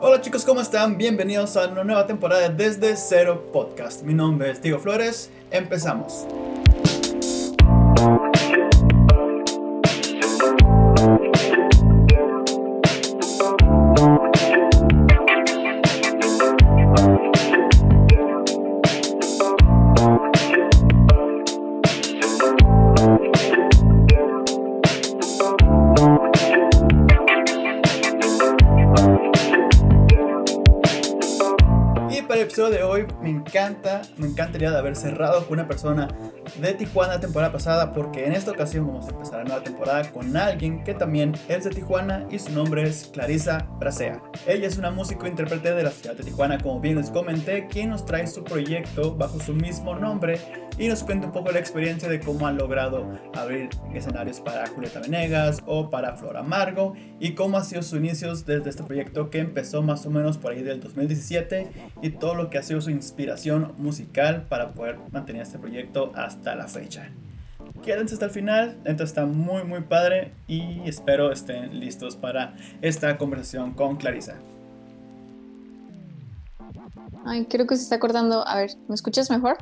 Hola chicos, ¿cómo están? Bienvenidos a una nueva temporada de Desde Cero Podcast. Mi nombre es Diego Flores. Empezamos. De haber cerrado con una persona de Tijuana la temporada pasada porque en esta ocasión vamos a empezar la nueva temporada con alguien que también es de Tijuana y su nombre es Clarisa Bracea. Ella es una músico e intérprete de la ciudad de Tijuana, como bien les comenté, quien nos trae su proyecto bajo su mismo nombre y nos cuenta un poco la experiencia de cómo ha logrado abrir escenarios para Julieta Venegas o para Flor Amargo y cómo ha sido sus inicios desde este proyecto que empezó más o menos por ahí del 2017 y todo lo que ha sido su inspiración musical para poder mantener este proyecto hasta la fecha. Quédense hasta el final, esto está muy muy padre y espero estén listos para esta conversación con Clarisa. Ay, creo que se está cortando. A ver, ¿me escuchas mejor?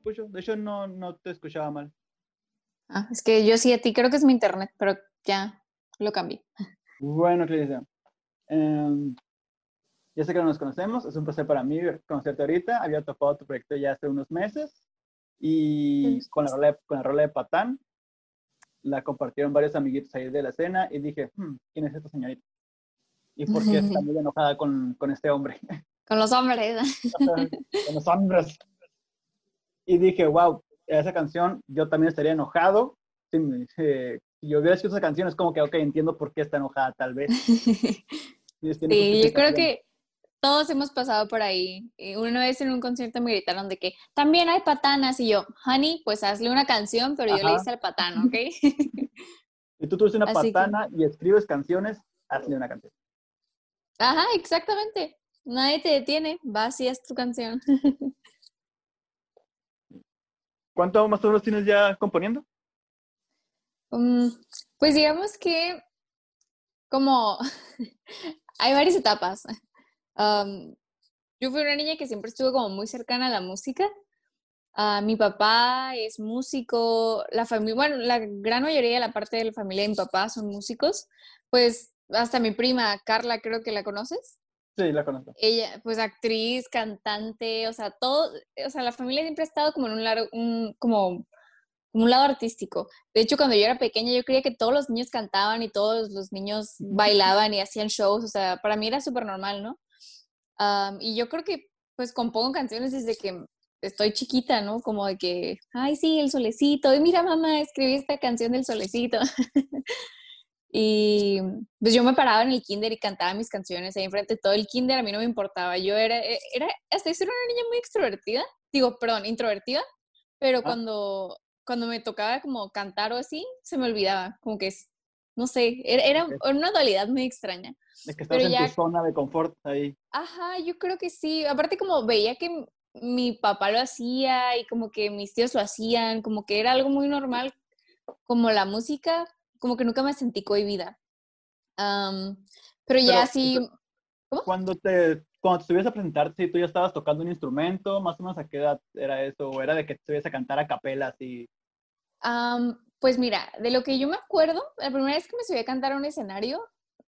Escucho, de hecho no, no te escuchaba mal. Ah, es que yo sí a ti, creo que es mi internet, pero ya lo cambié. Bueno, Clarisa, em, ya sé que no nos conocemos, es un placer para mí conocerte ahorita. Había topado tu proyecto ya hace unos meses y con la, rola de, con la rola de Patán la compartieron varios amiguitos ahí de la escena y dije, "Hmm, ¿quién es esta señorita? ¿Y por qué está muy enojada con, con este hombre? Con los hombres. con los hombres. Y dije, wow, esa canción yo también estaría enojado. Si, me- eh, si yo hubiera escuchado esa canción es como que, ok, entiendo por qué está enojada tal vez. Sí, yo creo que todos hemos pasado por ahí. Eh, Una vez en un concierto me gritaron de que también hay patanas y yo, honey, pues hazle una canción, pero yo le Ajá. hice al patán, ¿ok? Si tú tuviste una Así que- patana y escribes canciones, hazle una canción. Ajá, exactamente. Nadie te detiene, vas y haz tu canción. ¿Cuánto más o menos tienes ya componiendo? Mm, pues digamos que como hay varias etapas. Am, yo fui una niña que siempre estuvo como muy cercana a la música. Ah, mi papá es músico, la familia, bueno, la gran mayoría de la parte de la familia de mi papá son músicos. Pues hasta mi prima Carla, creo que la conoces. Sí, la conozco. Ella, pues actriz, cantante, o sea, todo, o sea, la familia siempre ha estado como en un lado, un, como, un lado artístico. De hecho, cuando yo era pequeña, yo creía que todos los niños cantaban y todos los niños bailaban y hacían shows, o sea, para mí era súper normal, ¿no? Am, y yo creo que, pues, compongo canciones desde que estoy chiquita, ¿no? Como de que, ay, sí, el solecito, y mira, mamá, escribí esta canción del solecito. Y pues yo me paraba en el kinder y cantaba mis canciones ahí enfrente de todo el kinder, a mí no me importaba. Yo era, e- era hasta eso era una niña muy extrovertida, digo, perdón, introvertida, pero Ah. cuando, cuando me tocaba como cantar o así, se me olvidaba, como que, es- no sé, era, era una dualidad muy extraña. De que estás Pero en ya- tu zona de confort ahí. Ajá, yo creo que sí. Aparte como veía que mi papá lo hacía y como que mis tíos lo hacían, como que era algo muy normal, como la música, como que nunca me sentí cohibida. Am, pero ya Pero, sí, Cuando te, cuando te estuvieras a presentar, si tú ya estabas tocando un instrumento, más o menos a qué edad era eso, o era de que te estuvieras a cantar a capela así. am, pues mira, de lo que yo me acuerdo, la primera vez que me subí a cantar a un escenario,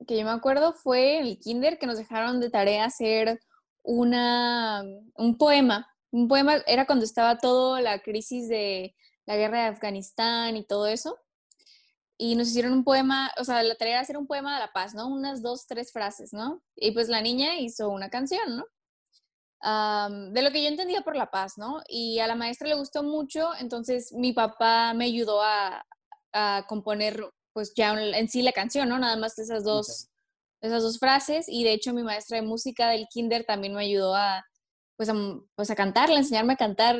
que yo me acuerdo fue en el kinder que nos dejaron de tarea hacer una, un poema. Un poema era cuando estaba toda la crisis de la guerra de Afganistán y todo eso. Y nos hicieron un poema, o sea, la tarea era hacer un poema de la paz, ¿no? Unas dos, tres frases, ¿no? Y pues la niña hizo una canción, ¿no? Am, de lo que yo entendía por la paz, ¿no? Y a la maestra le gustó mucho, entonces mi papá me ayudó a, a componer, pues ya en sí la canción, ¿no? Nada más esas dos, esas dos frases. Y de hecho mi maestra de música del kinder también me ayudó a, pues a, pues a cantarla, enseñarme a cantar.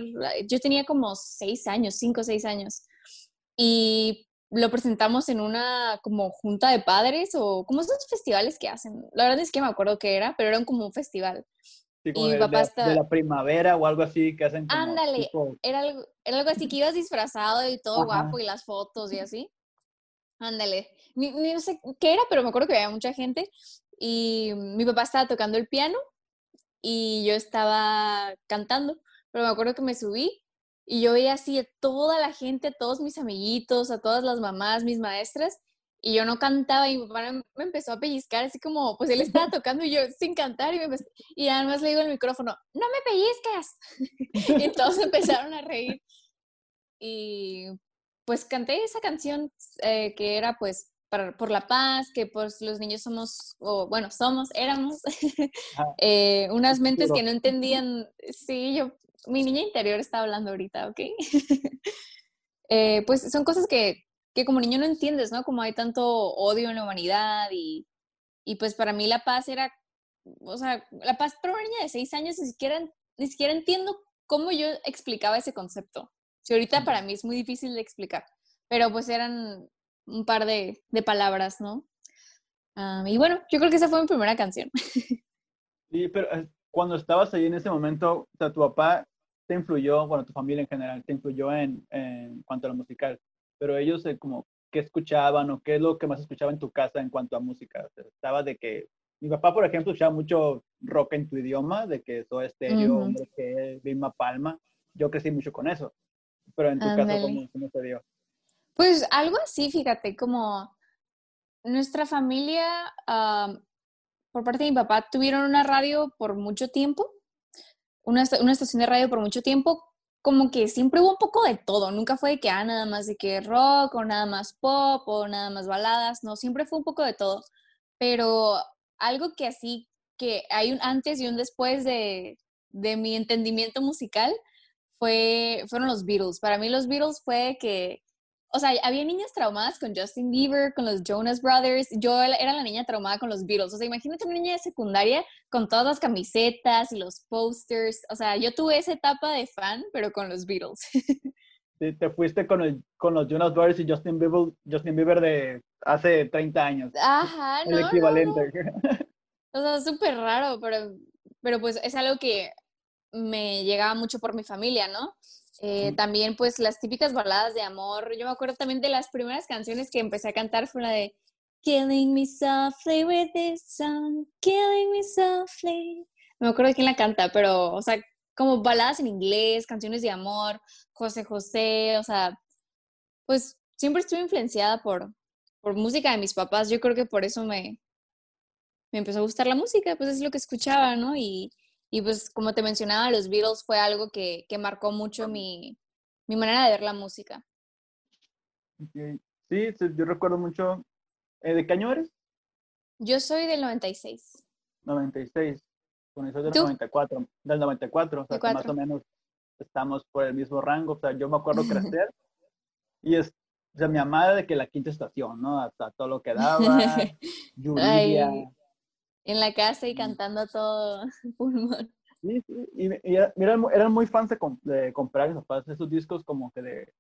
Yo tenía como seis años, cinco o seis años. Y lo presentamos en una como junta de padres o como esos festivales que hacen. La verdad es que me acuerdo qué era, pero era como un festival. Sí, como Y de, papá de- está- de la primavera o algo así que hacen como Ándale, tipo- era algo, era algo así que ibas disfrazado y todo Ajá. guapo y las fotos y así. Ándale. Ni, ni no sé qué era, pero me acuerdo que había mucha gente. y mi papá estaba tocando el piano y yo estaba cantando, pero me acuerdo que me subí y yo veía así a toda la gente, a todos mis amiguitos, a todas las mamás, mis maestras, y yo no cantaba y mi papá me empezó a pellizcar así como, pues él estaba tocando y yo sin cantar y, me y además le digo al micrófono, no me pellizcas. y todos empezaron a reír. Y pues canté esa canción eh, que era pues por la paz, que pues los niños somos, o bueno, somos, éramos ah, eh, unas mentes que no entendían, sí, yo, mi niña interior está hablando ahorita, ¿ok? Eh, pues son cosas que, que, como niño no entiendes, ¿no? Como hay tanto odio en la humanidad y, y pues para mí la paz era, o sea, la paz para una niña de seis años ni siquiera, ni siquiera entiendo cómo yo explicaba ese concepto. Si ahorita para mí es muy difícil de explicar, pero pues eran un par de, de palabras, ¿no? Ah, y bueno, yo creo que esa fue mi primera canción. Sí, pero eh, cuando estabas ahí en ese momento, o sea, tu papá te influyó, bueno, tu familia en general, te influyó en, en cuanto a lo musical, pero ellos eh, como, ¿qué escuchaban o qué es lo que más escuchaba en tu casa en cuanto a música? O sea, estaba de que, mi papá, por ejemplo, escuchaba mucho rock en tu idioma, de que todo estéreo, uh -huh. que Vilma Palma, yo crecí mucho con eso, pero en tu casa, ¿cómo, ¿cómo se dio? Pues algo así, fíjate, como nuestra familia, uh, por parte de mi papá, tuvieron una radio por mucho tiempo, una, una, estación de radio por mucho tiempo, como que siempre hubo un poco de todo, nunca fue de que, ah, nada más de que rock o nada más pop o nada más baladas, no, siempre fue un poco de todo, pero algo que así, que hay un antes y un después de, de mi entendimiento musical, fue, fueron los Beatles. Para mí los Beatles fue que o sea, había niñas traumadas con Justin Bieber, con los Jonas Brothers. Yo era la niña traumada con los Beatles. O sea, imagínate una niña de secundaria con todas las camisetas y los posters. O sea, yo tuve esa etapa de fan, pero con los Beatles. Sí, te fuiste con, el, con los Jonas Brothers y Justin Bieber, Justin Bieber de hace 30 años. Ajá, El no, equivalente. No, no. O sea, súper raro, pero, pero pues es algo que me llegaba mucho por mi familia, ¿no? Eh, también pues las típicas baladas de amor. Yo me acuerdo también de las primeras canciones que empecé a cantar fue la de Killing me softly with this song, killing me softly. No me acuerdo de quién la canta, pero, o sea, como baladas en inglés, canciones de amor, José José, o sea, pues siempre estuve influenciada por, por música de mis papás. Yo creo que por eso me, me empezó a gustar la música, pues es lo que escuchaba, ¿no? Y, y pues como te mencionaba, los Beatles fue algo que, que marcó mucho mi, mi, manera de ver la música. Okay. Sí, yo recuerdo mucho. ¿Eh, ¿De qué año eres? Yo soy del 96. 96. Con eso del 94. Del 94. O sea, que más o menos estamos por el mismo rango. O sea, yo me acuerdo crecer. y es, o sea, mi amada de que la quinta estación, ¿no? Hasta todo lo que daba. Lluvia en la casa y cantando todo pulmón. Sí, sí, y, y eran, eran, muy fans de, de comprar esos, esos discos como que de,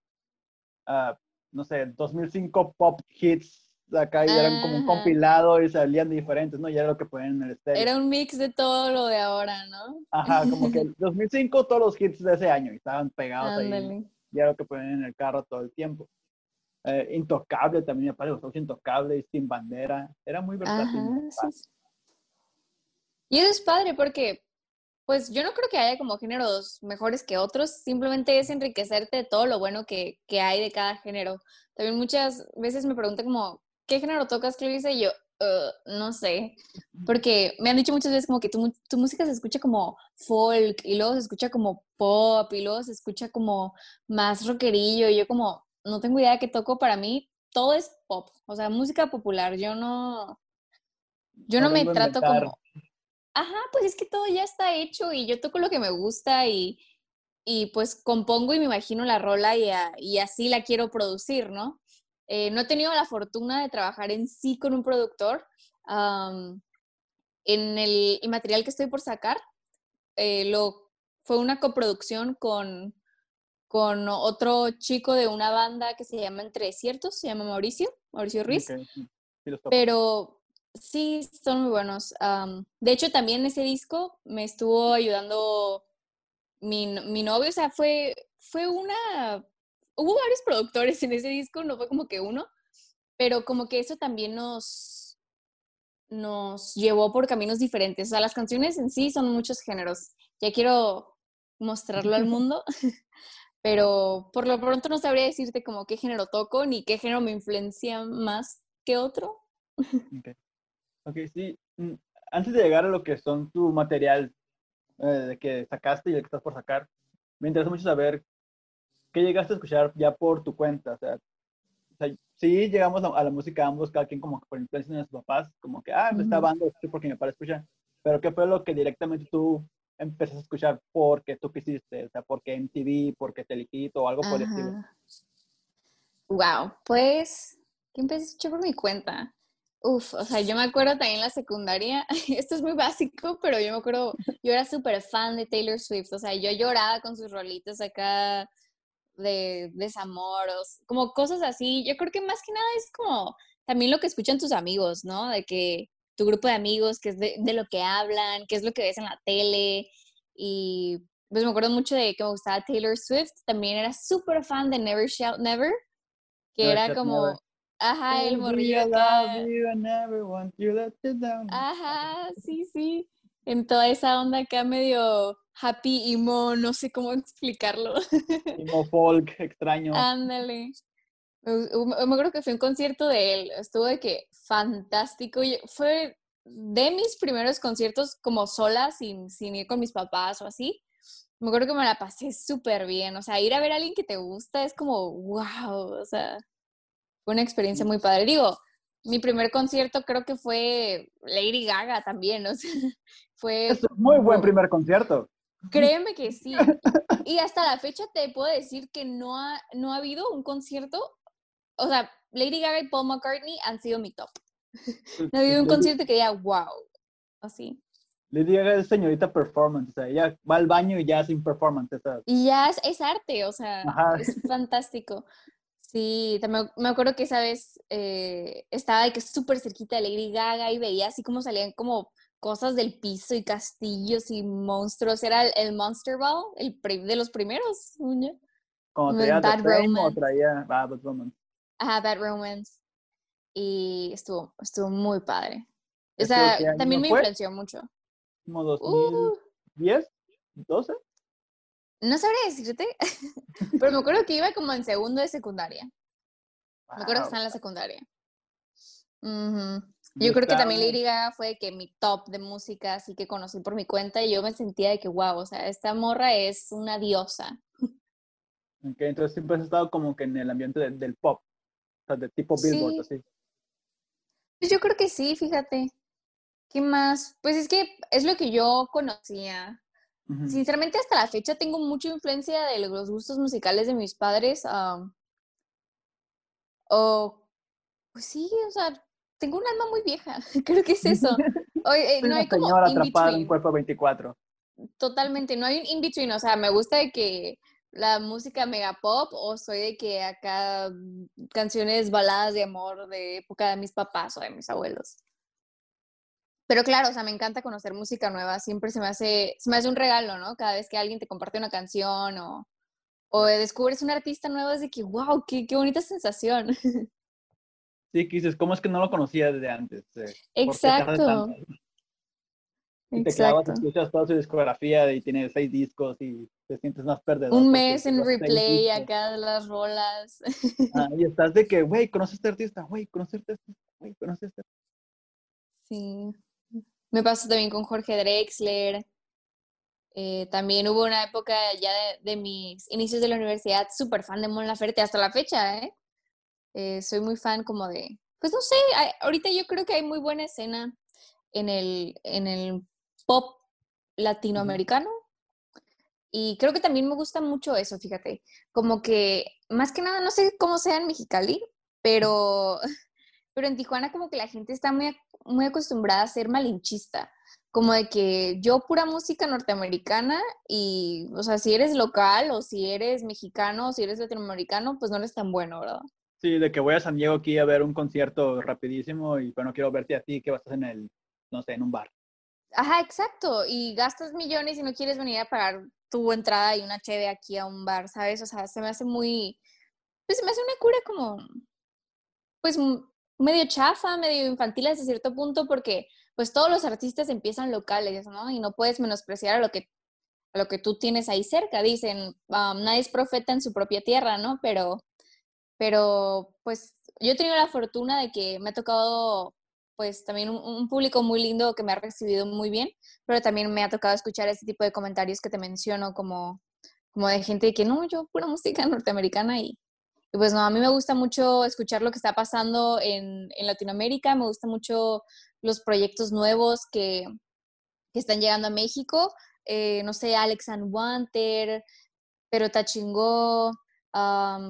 uh, no sé, 2005 pop hits acá y ah. eran como un compilado y salían diferentes, ¿no? Y era lo que ponían en el estéreo. Era un mix de todo lo de ahora, ¿no? Ajá, como que 2005 todos los hits de ese año y estaban pegados ahí. Y era lo que ponían en el carro todo el tiempo. Eh, Intocable también me parece, Intocable y Sin Bandera. Era muy versátil. Ajá, sí. Y eso es padre porque, pues yo no creo que haya como géneros mejores que otros, simplemente es enriquecerte de todo lo bueno que, que hay de cada género. También muchas veces me preguntan como, ¿qué género tocas, Clarissa? Y yo, uh, no sé, porque me han dicho muchas veces como que tu, tu, música se escucha como folk y luego se escucha como pop y luego se escucha como más rockerillo y yo como, no tengo idea de qué toco, para mí todo es pop, o sea, música popular, yo no, yo no, no me trato como Ajá, pues es que todo ya está hecho y yo toco lo que me gusta y, y pues compongo y me imagino la rola y, a, y así la quiero producir, ¿no? Eh, no he tenido la fortuna de trabajar en sí con un productor. Um, en el, el, material que estoy por sacar, eh, lo, fue una coproducción con, con otro chico de una banda que se llama Entre Desiertos, se llama Mauricio, Mauricio Ruiz. Okay. Sí, pero Sí, son muy buenos. Um, de hecho, también ese disco me estuvo ayudando mi, mi, novio, o sea, fue, fue una... Hubo varios productores en ese disco, no fue como que uno, pero como que eso también nos, nos llevó por caminos diferentes. O sea, las canciones en sí son muchos géneros. Ya quiero mostrarlo al mundo, pero por lo pronto no sabría decirte como qué género toco ni qué género me influencia más que otro. Ok, okay sí. Mm, antes de llegar a lo que son tu material eh, que sacaste y el que estás por sacar, me interesa mucho saber qué llegaste a escuchar ya por tu cuenta. O sea, sí llegamos a, la música ambos, cada quien como por influencia de nuestros papás, como que, ah, me está banda porque me parece escuchar. Pero ¿qué fue lo que directamente tú empezaste a escuchar porque tú quisiste? O sea, porque MTV, porque Telehit o algo por el estilo. Wow, pues, ¿qué empecé a escuchar por mi cuenta? Uf, o sea, yo me acuerdo también en la secundaria, esto es muy básico, pero yo me acuerdo, yo era súper fan de Taylor Swift, o sea, yo lloraba con sus rolitos acá de desamoros, como cosas así. Yo creo que más que nada es como también lo que escuchan tus amigos, ¿no? De que tu grupo de amigos, que es de, lo que hablan, qué es lo que ves en la tele. Y pues me acuerdo mucho de que me gustaba Taylor Swift. También era súper fan de Never Shout Never, que era como, ajá, el morrillo Ajá, sí, sí. En toda esa onda acá medio happy emo, no sé cómo explicarlo. Emo folk, extraño. Ándale. Me acuerdo que fue un concierto de él, estuvo de que fantástico. Fue de mis primeros conciertos como sola, sin, sin ir con mis papás o así. Me acuerdo que me la pasé súper bien. O sea, ir a ver a alguien que te gusta es como, wow, o sea, fue una experiencia muy padre. Digo, mi primer concierto creo que fue Lady Gaga también, o sea, fue... Es un muy buen primer concierto. Créeme que sí. Y hasta la fecha te puedo decir que no ha, no ha habido un concierto, o sea, Lady Gaga y Paul McCartney han sido mi top. No ha habido un concierto que diga, wow, así. Lady Gaga es señorita performance, o sea, ella va al baño y ya hace un performance. Y ya es, arte, o sea, es fantástico. Sí, también me acuerdo que esa vez eh, estaba de que súper cerquita de Lady Gaga y veía así como salían como cosas del piso y castillos y monstruos. Era el, Monster Ball, el de los primeros. Como traía Bad Romance. traía Bad Romance. Ajá, Bad Romance. Y estuvo, estuvo muy padre. O sea, también me influenció mucho. ¿Como 2010? ¿12? No sabría decirte, pero me acuerdo que iba como en segundo de secundaria. Me acuerdo que estaba en la secundaria. Yo creo que también Lady Gaga fue que mi top de música, así que conocí por mi cuenta y yo me sentía de que, wow, o sea, esta morra es una diosa. Ok, entonces siempre has estado como que en el ambiente del pop, o sea, de tipo Billboard, así. Pues yo creo que sí, fíjate. ¿Qué más? Pues es que es lo que yo conocía. Sinceramente, hasta la fecha tengo mucha influencia de los gustos musicales de mis padres. o, pues sí, o sea, tengo un alma muy vieja, creo que es eso. Eh, no hay como señora atrapada en cuerpo 24. Totalmente, no hay un in-between, o sea, me gusta de que la música mega pop o soy de que acá mm, canciones baladas de amor de época de mis papás o de mis abuelos. Pero claro, o sea, me encanta conocer música nueva, siempre se me hace, se me hace un regalo, ¿no? Cada vez que alguien te comparte una canción o, o descubres un artista nuevo es de que, wow, qué, qué bonita sensación. Sí, que dices, ¿cómo es que no lo conocía desde antes? Eh, Exacto. Y te clavas, escuchas toda su discografía y tiene seis discos y te sientes más perdedor. Un mes en replay acá de las rolas. Ah, y estás de que, güey, conoces a este artista, güey, conoces a este artista, güey, conoces a este artista. Sí. Me pasó también con Jorge Drexler. Eh, también hubo una época ya de, de, mis inicios de la universidad súper fan de Mon Laferte hasta la fecha, ¿eh? Eh, soy muy fan como de, pues no sé, ahorita yo creo que hay muy buena escena en el, en el pop latinoamericano. Y creo que también me gusta mucho eso, fíjate. Como que, más que nada, no sé cómo sea en Mexicali, pero, pero en Tijuana como que la gente está muy, muy acostumbrada a ser malinchista. Como de que yo pura música norteamericana y, o sea, si eres local o si eres mexicano o si eres latinoamericano, pues no eres tan bueno, ¿verdad? Sí, de que voy a San Diego aquí a ver un concierto rapidísimo y pero no quiero verte a ti que vas en el, no sé, en un bar. Ajá, exacto. Y gastas millones y no quieres venir a pagar tu entrada y una cheve aquí a un bar, ¿sabes? O sea, se me hace muy, pues se me hace una cura como, pues medio chafa, medio infantil hasta cierto punto, porque pues todos los artistas empiezan locales, ¿no? Y no puedes menospreciar a lo que, a lo que tú tienes ahí cerca. Dicen, nadie es profeta en su propia tierra, ¿no? Pero, pero pues yo he tenido la fortuna de que me ha tocado pues también un, público muy lindo que me ha recibido muy bien, pero también me ha tocado escuchar este tipo de comentarios que te menciono como, como de gente que no, yo pura música norteamericana y, y pues no, a mí me gusta mucho escuchar lo que está pasando en, en Latinoamérica, me gusta mucho los proyectos nuevos que, que están llegando a México, eh, no sé, Alex and Wanter, Pero Tachingó,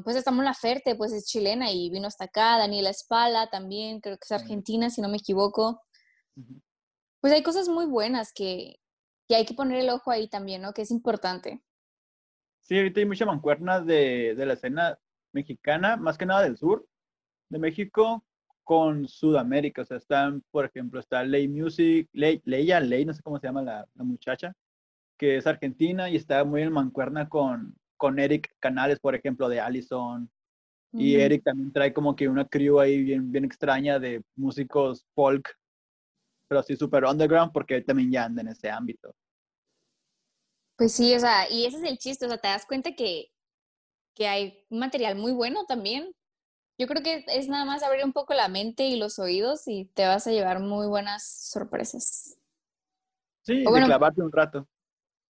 pues estamos La Ferte, pues es chilena y vino hasta acá, Daniela Espala también, creo que es argentina, si no me equivoco. Pues hay cosas muy buenas que, que, hay que poner el ojo ahí también, ¿no? Que es importante. Sí, ahorita hay mucha mancuerna de, de la escena mexicana, más que nada del sur de México, con Sudamérica. O sea, están, por ejemplo, está Ley Music, Ley, Leia, Ley, no sé cómo se llama la, la muchacha, que es argentina y está muy en mancuerna con, con Eric Canales, por ejemplo, de Allison. Y Eric también trae como que una crew ahí bien, bien extraña de músicos folk, pero así súper underground, porque él también ya anda en ese ámbito. Pues sí, o sea, y ese es el chiste, o sea, te das cuenta que, que hay un material muy bueno también. Yo creo que es nada más abrir un poco la mente y los oídos y te vas a llevar muy buenas sorpresas. Sí, de clavarte un rato.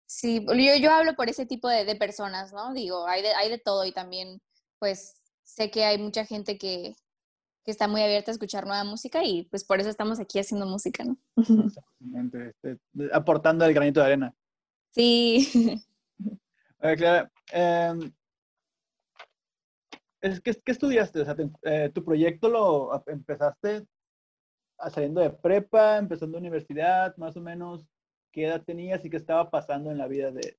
Sí, yo, yo hablo por ese tipo de, personas, ¿no? Digo, hay de, hay de todo y también, pues, sé que hay mucha gente que, que está muy abierta a escuchar nueva música y pues por eso estamos aquí haciendo música, ¿no? Exactamente, este, aportando el granito de arena. Sí. Clara, em, ¿qué, estudiaste? O sea, eh, ¿Tu proyecto lo empezaste saliendo de prepa, empezando universidad, más o menos? qué edad tenías y qué estaba pasando en la vida de,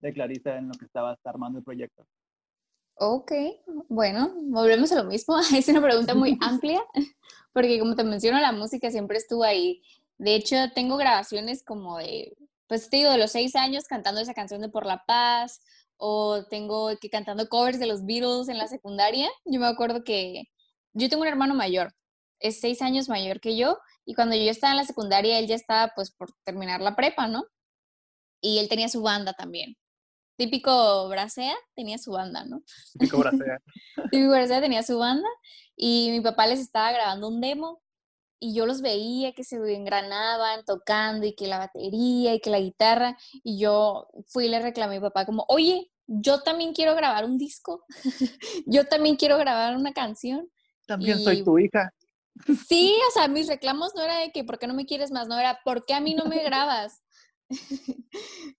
de Clarisa en lo que estabas armando el proyecto. Ok, bueno, volvemos a lo mismo. Es una pregunta muy amplia, porque como te menciono, la música siempre estuvo ahí. De hecho, tengo grabaciones como de, pues te digo, de los seis años cantando esa canción de Por la Paz, o tengo que cantando covers de los Beatles en la secundaria. Yo me acuerdo que yo tengo un hermano mayor, es seis años mayor que yo, y cuando yo estaba en la secundaria, él ya estaba pues por terminar la prepa, ¿no? Y él tenía su banda también. Típico Bracea tenía su banda, ¿no? Típico Bracea. Típico Bracea tenía su banda y mi papá les estaba grabando un demo y yo los veía que se engranaban tocando y que la batería y que la guitarra y yo fui y le reclamé a mi papá como, oye, yo también quiero grabar un disco, yo también quiero grabar una canción. También soy tu hija. Sí, o sea, mis reclamos no era de que, ¿por qué no me quieres más? No era, ¿por qué a mí no me grabas?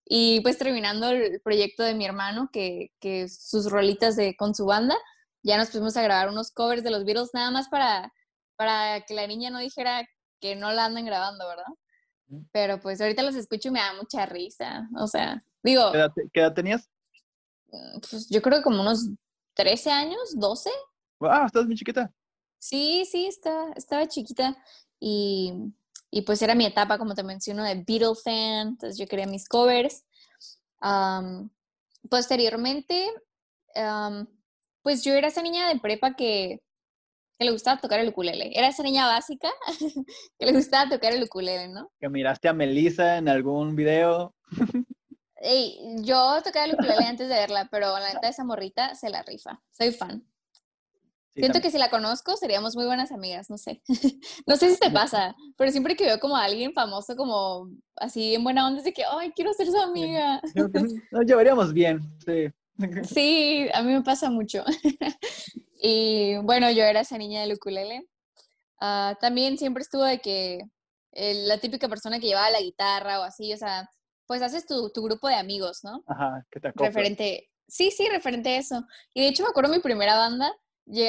y pues terminando el proyecto de mi hermano, que, que sus rolitas de, con su banda, ya nos pusimos a grabar unos covers de los Beatles nada más para, para que la niña no dijera que no la andan grabando, ¿verdad? Pero pues ahorita los escucho y me da mucha risa. O sea, digo. ¿Qué edad, tenías? Mm, pues yo creo que como unos 13 años, 12. Ah, estás muy chiquita. Sí, sí, estaba, estaba chiquita y, y, pues era mi etapa, como te menciono, de Beatle fan, entonces yo quería mis covers. posteriormente, pues yo era esa niña de prepa que, que, le gustaba tocar el ukulele. Era esa niña básica que le gustaba tocar el ukulele, ¿no? Que miraste a Melissa en algún video. yo tocaba el ukulele antes de verla, pero la neta esa morrita se la rifa. Soy fan. Siento que si la conozco seríamos muy buenas amigas, no sé. no sé si te pasa, pero siempre que veo como a alguien famoso como así en buena onda, es de que, ay, quiero ser su amiga. Nos llevaríamos bien, sí. Sí, a mí me pasa mucho. Y bueno, yo era esa niña del ukulele. Ah, también siempre estuvo de que la típica persona que llevaba la guitarra o así, o sea, pues haces tu, tu grupo de amigos, ¿no? Ajá, que te Referente, sí, sí, referente a eso. Y de hecho me acuerdo mi primera banda,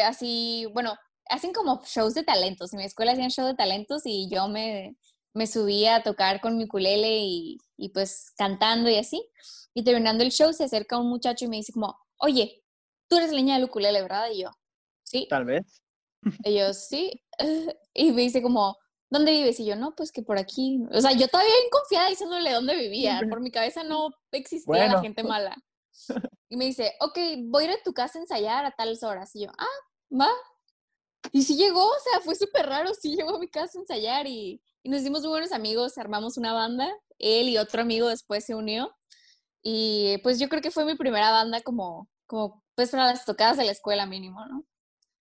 así, bueno, hacen como shows de talentos. En mi escuela hacían shows de talentos y yo me, me subía a tocar con mi ukulele y, y, pues cantando y así. Y terminando el show se acerca un muchacho y me dice como, oye, tú eres leña del ukulele, ¿verdad? Y yo, sí. Tal vez. Y yo, sí. Y me dice como, ¿dónde vives? Y yo, no, pues que por aquí. O sea, yo todavía bien confiada diciéndole dónde vivía. Por mi cabeza no existía la gente mala. Y me dice, ok, voy a ir a tu casa a ensayar a tales horas. Y yo, ah, va. Y sí llegó, o sea, fue súper raro, sí llegó a mi casa a ensayar y, y nos hicimos muy buenos amigos, armamos una banda, él y otro amigo después se unió y pues yo creo que fue mi primera banda como, como pues para las tocadas de la escuela mínimo, ¿no?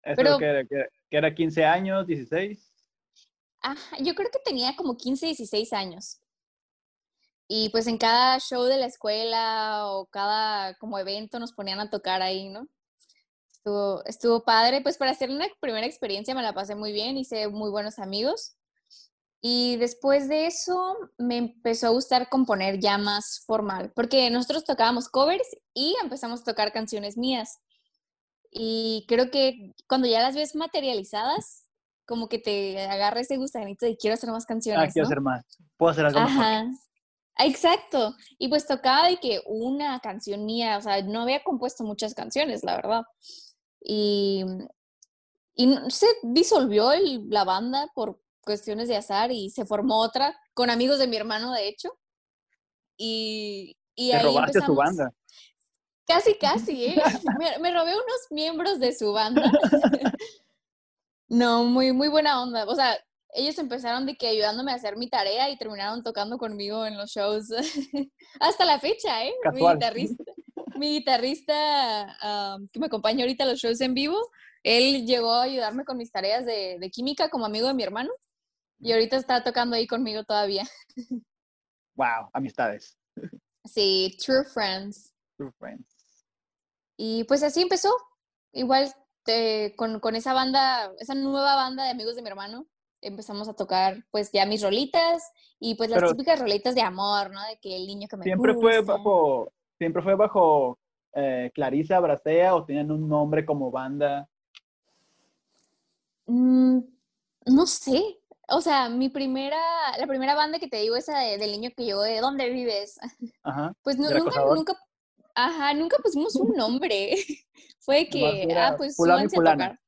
¿Eso Pero- que, era, que, que era 15 años, 16? Ajá, yo creo que tenía como 15, 16 años. Y pues en cada show de la escuela o cada como evento nos ponían a tocar ahí, ¿no? Estuvo, estuvo padre, pues para hacer una primera experiencia me la pasé muy bien, hice muy buenos amigos. Y después de eso me empezó a gustar componer ya más formal, porque nosotros tocábamos covers y empezamos a tocar canciones mías. Y creo que cuando ya las ves materializadas, como que te agarra ese gusanito de quiero hacer más canciones. Ah, quiero ¿no? hacer más. Puedo hacer algo. Ajá. Ah, Exacto. Y pues tocaba de que una canción mía, o sea, no había compuesto muchas canciones, la verdad. Y, y se disolvió el- la banda por cuestiones de azar y se formó otra con amigos de mi hermano, de hecho. Y, y Te ahí robaste empezamos. banda. Casi, casi, ¿eh? Me, me robé unos miembros de su banda. No, muy, muy buena onda. O sea, ellos empezaron de que ayudándome a hacer mi tarea y terminaron tocando conmigo en los shows. Hasta la fecha, ¿eh? Mi guitarrista, mi guitarrista que me acompaña ahorita a los shows en vivo, él llegó a ayudarme con mis tareas de, de química como amigo de mi hermano. Y ahorita está tocando ahí conmigo todavía. Wow, amistades. Sí, True Friends. True friends. Y pues así empezó. Igual eh, con, con esa banda, esa nueva banda de amigos de mi hermano, empezamos a tocar pues ya mis rolitas y pues las Pero- típicas rolitas de amor, ¿no? De que el niño que me ¿Siempre fue bajo, siempre fue bajo eh, Clarisa Bracea o tenían un nombre como banda? Mm, no sé. O sea, mi primera, la primera banda que te digo, esa de- del niño que llegó de ¿Dónde vives? Ajá. Pues nunca, ajá, nunca pusimos un nombre. Fue que, ah, pues fulano súbanse a tocar.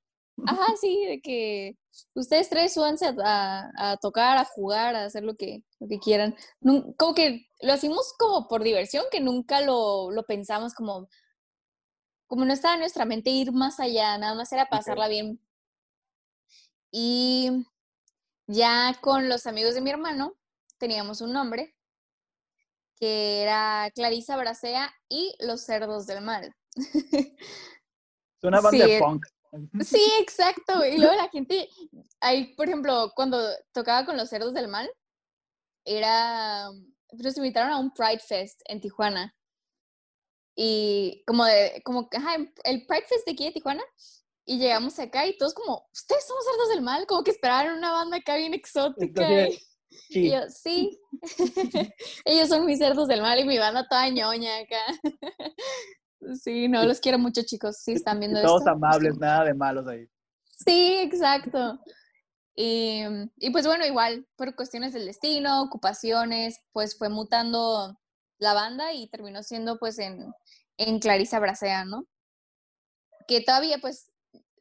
Ajá, sí, de que ustedes tres súbanse a, a- a tocar, a jugar, a hacer lo que, lo que quieran. Nun- como que lo hicimos como por diversión, que nunca lo, lo pensamos como, como no estaba en nuestra mente ir más allá, nada más era pasarla bien. Y ya con los amigos de mi hermano teníamos un nombre que era Clarisa Bracea y los cerdos del mal. Es una banda Sí, de punk. Sí, exacto. Y luego la gente, ahí, por ejemplo, cuando tocaba con los cerdos del mal, era, nos invitaron a un Pride Fest en Tijuana. Y como de, como, ajá, el Pride Fest de aquí de Tijuana. Y llegamos acá y todos como, ustedes son los cerdos del mal, como que esperaban una banda acá bien exótica. Entonces, Sí, y yo, sí. Ellos son mis cerdos del mal y mi banda toda ñoña acá. Sí, no, los quiero mucho, chicos. Sí, están viendo todos esto. amables, nada de malos ahí. Sí, exacto. Y, y pues bueno, igual, por cuestiones del destino, ocupaciones, pues fue mutando la banda y terminó siendo pues en, en Clarisa Bracea, ¿no? Que todavía pues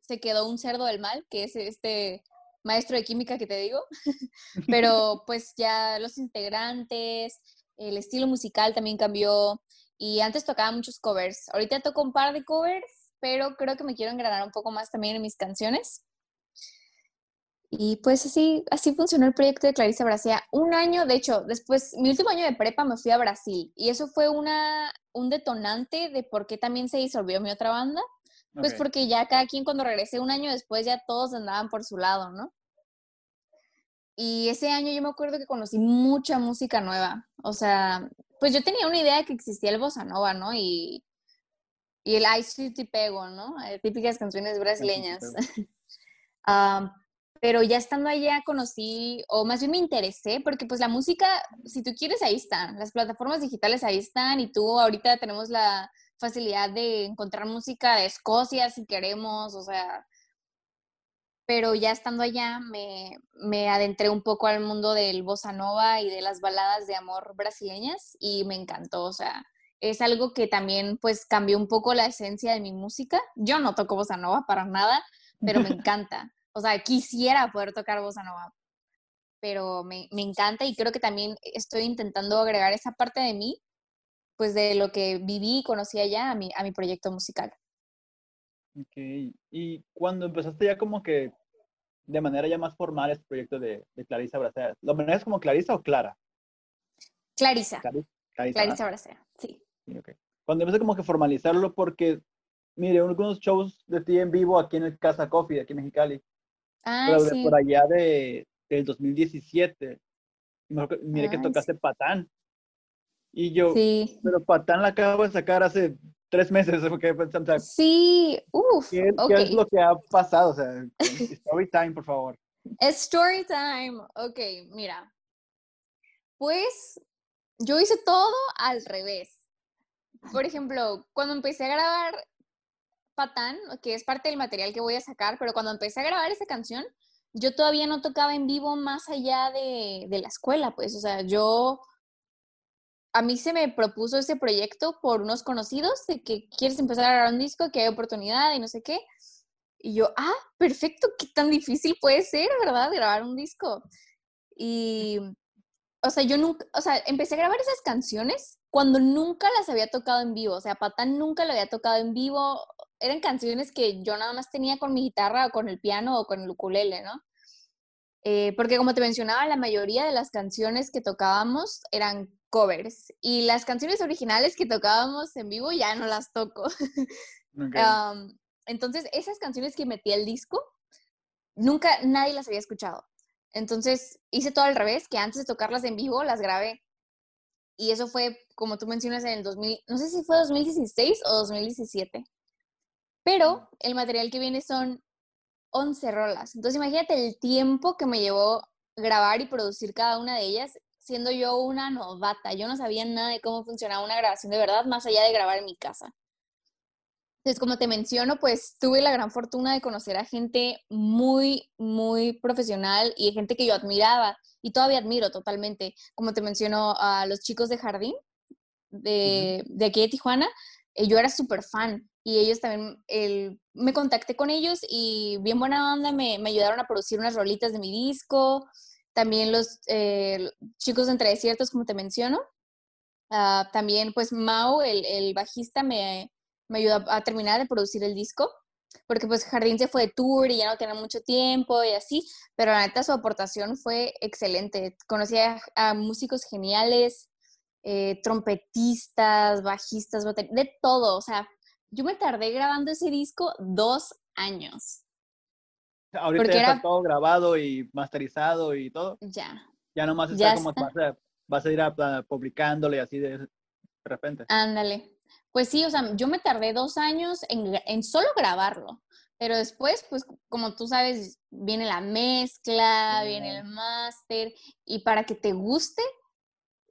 se quedó un cerdo del mal, que es este maestro de química que te digo, pero pues ya los integrantes, el estilo musical también cambió y antes tocaba muchos covers. Ahorita toco un par de covers, pero creo que me quiero engranar un poco más también en mis canciones. Y pues así, así funcionó el proyecto de Clarisa Bracea. Un año, de hecho, después, mi último año de prepa me fui a Brasil y eso fue una, un detonante de por qué también se disolvió mi otra banda. Pues porque ya cada quien cuando regresé un año después ya todos andaban por su lado, ¿no? Y ese año yo me acuerdo que conocí mucha música nueva. O sea, pues yo tenía una idea de que existía el bossa nova, ¿no? Y, y el Ay, sí te pego, ¿no? Eh, típicas canciones brasileñas. Am, pero ya estando allá conocí, o más bien me interesé, porque pues la música, si tú quieres, ahí están. Las plataformas digitales ahí están y tú ahorita tenemos la facilidad de encontrar música de Escocia si queremos, o sea, pero ya estando allá me, me adentré un poco al mundo del bossa nova y de las baladas de amor brasileñas y me encantó, o sea, es algo que también pues cambió un poco la esencia de mi música. Yo no toco bossa nova para nada, pero me encanta. O sea, quisiera poder tocar bossa nova, pero me, me encanta y creo que también estoy intentando agregar esa parte de mí, pues de lo que viví y conocí allá a mi, a mi proyecto musical. Ok, y cuando empezaste ya como que de manera ya más formal este proyecto de, de Clarisa Bracera, ¿lo manejas como Clarisa o Clara? Clarisa. Clarisa, Clarisa Bracera, sí. sí okay. Cuando empecé como que formalizarlo porque, mire, algunos shows de ti en vivo aquí en el Casa Coffee, aquí en Mexicali, Ah, pero sí. por allá de, del 2017, y me acuerdo que- mire que Ay, tocaste Patán, y yo, Sí. pero Patán la acabo de sacar hace tres meses, pensando, o sea, Sí, uff, ¿qué, ok. qué es lo que ha pasado? O sea, story time, por favor. Story time. Ok, mira. Pues yo hice todo al revés. Por ejemplo, cuando empecé a grabar Patán, que es parte del material que voy a sacar, pero cuando empecé a grabar esa canción, yo todavía no tocaba en vivo más allá de, de la escuela, pues, o sea, yo, a mí se me propuso ese proyecto por unos conocidos de que quieres empezar a grabar un disco, que hay oportunidad y no sé qué. Y yo, ah, perfecto, qué tan difícil puede ser, ¿verdad? Grabar un disco. Y, o sea, yo nunca, o sea, empecé a grabar esas canciones cuando nunca las había tocado en vivo. O sea, Patán nunca lo había tocado en vivo. Eran canciones que yo nada más tenía con mi guitarra o con el piano o con el ukulele, ¿no? Eh, porque como te mencionaba, la mayoría de las canciones que tocábamos eran covers y las canciones originales que tocábamos en vivo ya no las toco. Ok. Am, entonces, esas canciones que metí al disco, nunca nadie las había escuchado. Entonces, hice todo al revés, que antes de tocarlas en vivo, las grabé. Y eso fue, como tú mencionas, en el 2000, no sé si fue 2016 o 2017. Pero el material que viene son 11 rolas. Entonces, imagínate el tiempo que me llevó grabar y producir cada una de ellas, siendo yo una novata. Yo no sabía nada de cómo funcionaba una grabación de verdad, más allá de grabar en mi casa. Entonces, como te menciono, pues tuve la gran fortuna de conocer a gente muy, muy profesional y gente que yo admiraba y todavía admiro totalmente. Como te menciono, a los chicos de jardín de, de aquí de Tijuana, yo era súper fan y ellos también, el, me contacté con ellos y bien buena onda me, me ayudaron a producir unas rolitas de mi disco. También los eh, chicos de Entre Desiertos, como te menciono. Ah, también, pues, Mau, el, el bajista, me, me ayudó a terminar de producir el disco, porque pues Jardín se fue de tour y ya no tenía mucho tiempo y así, pero la neta su aportación fue excelente. Conocí a, a músicos geniales, eh, trompetistas, bajistas, de todo, o sea, yo me tardé grabando ese disco dos años, Ahorita porque ya está era- todo grabado y masterizado y todo. ya. Ya nomás Ya está como está. Vas, a, vas a ir a, a publicándole así de, de repente. Ándale. Pues sí, o sea, yo me tardé dos años en, en solo grabarlo, pero después, pues como tú sabes, viene la mezcla, viene el máster, y para que te guste,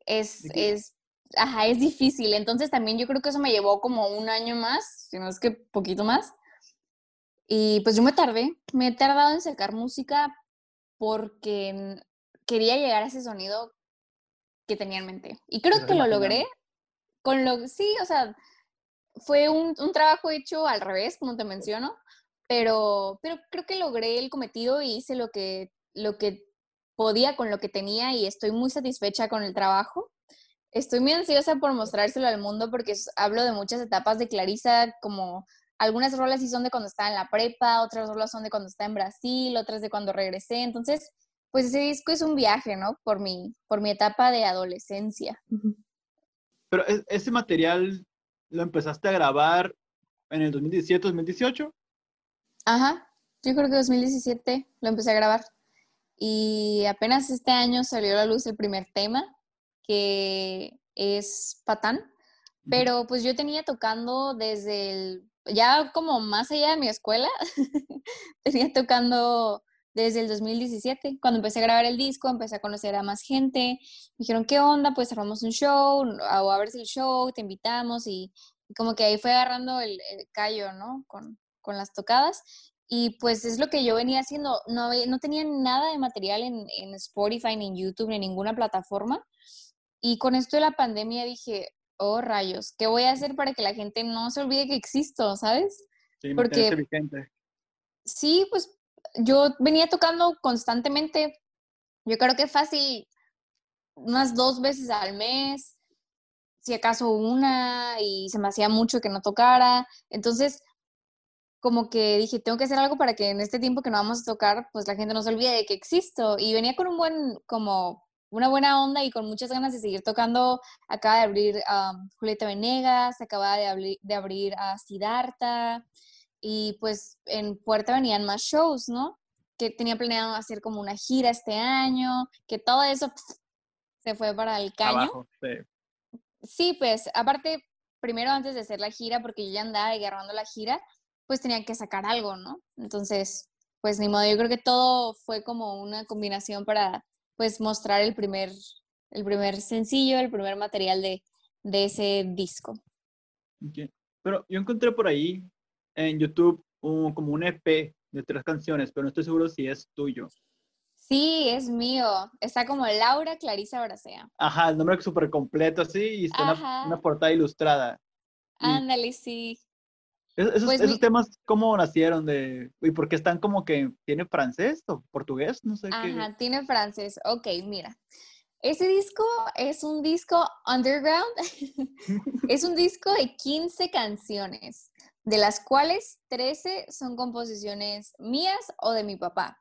es, Difícil. es, ajá, es difícil. Entonces también yo creo que eso me llevó como un año más, si no es que poquito más. Y pues yo me tardé, me he tardado en sacar música porque quería llegar a ese sonido que tenía en mente. Y creo que lo logré con lo sí, o sea, fue un, un trabajo hecho al revés, como te menciono, pero, pero creo que logré el cometido y hice lo que, lo que podía con lo que tenía y estoy muy satisfecha con el trabajo. Estoy muy ansiosa por mostrárselo al mundo porque hablo de muchas etapas de Clarisa, como algunas rolas sí son de cuando estaba en la prepa, otras rolas son de cuando estaba en Brasil, otras de cuando regresé. Entonces, pues ese disco es un viaje, ¿no? Por mi, por mi etapa de adolescencia. Pero e- ese material lo empezaste a grabar en el 2017, 2018. Ajá, yo creo que 2017 lo empecé a grabar. Y apenas este año salió a la luz el primer tema, que es Patán. Pero pues yo tenía tocando desde el, ya como más allá de mi escuela, tenía tocando desde el 2017. Cuando empecé a grabar el disco, empecé a conocer a más gente. Me dijeron, ¿qué onda? Pues armamos un show, o a ver si el show, te invitamos. Y, y como que ahí fue agarrando el, el callo, ¿no? Con, con las tocadas. Y pues es lo que yo venía haciendo. No, no tenía nada de material en, en Spotify, ni en YouTube, ni en ninguna plataforma. Y con esto de la pandemia dije, oh rayos, ¿qué voy a hacer para que la gente no se olvide que existo, ¿sabes? Sí, Porque- vigente. Sí, pues yo venía tocando constantemente. Yo creo que fácil unas dos veces al mes, si acaso una, y se me hacía mucho que no tocara. Entonces, como que dije, tengo que hacer algo para que en este tiempo que no vamos a tocar, pues la gente no se olvide de que existo. Y venía con un buen, como una buena onda y con muchas ganas de seguir tocando. Acaba de abrir um, Julieta Venegas, acaba de, abrir, de abrir a Siddhartha y pues en Puerta venían más shows, ¿no? Que tenía planeado hacer como una gira este año, que todo eso se fue para el caño. sí. sí, pues aparte, primero antes de hacer la gira, porque yo ya andaba agarrando la gira, pues tenía que sacar algo, ¿no? Entonces, pues ni modo, yo creo que todo fue como una combinación para pues mostrar el primer, el primer sencillo, el primer material de, de ese disco. Pero yo encontré por ahí en YouTube un, como un EP de tres canciones, pero no estoy seguro si es tuyo. Sí, es mío. Está como Laura Clarisa Bracea. Ajá, el nombre es súper completo, así, y está una, una, portada ilustrada. Ándale, sí. Esos, pues esos temas, ¿cómo nacieron? de ¿Y por qué están como que tiene francés o portugués? No sé Ajá, tiene francés. Ok, mira. Ese disco es un disco underground. es un disco de 15 canciones, de las cuales 13 son composiciones mías o de mi papá.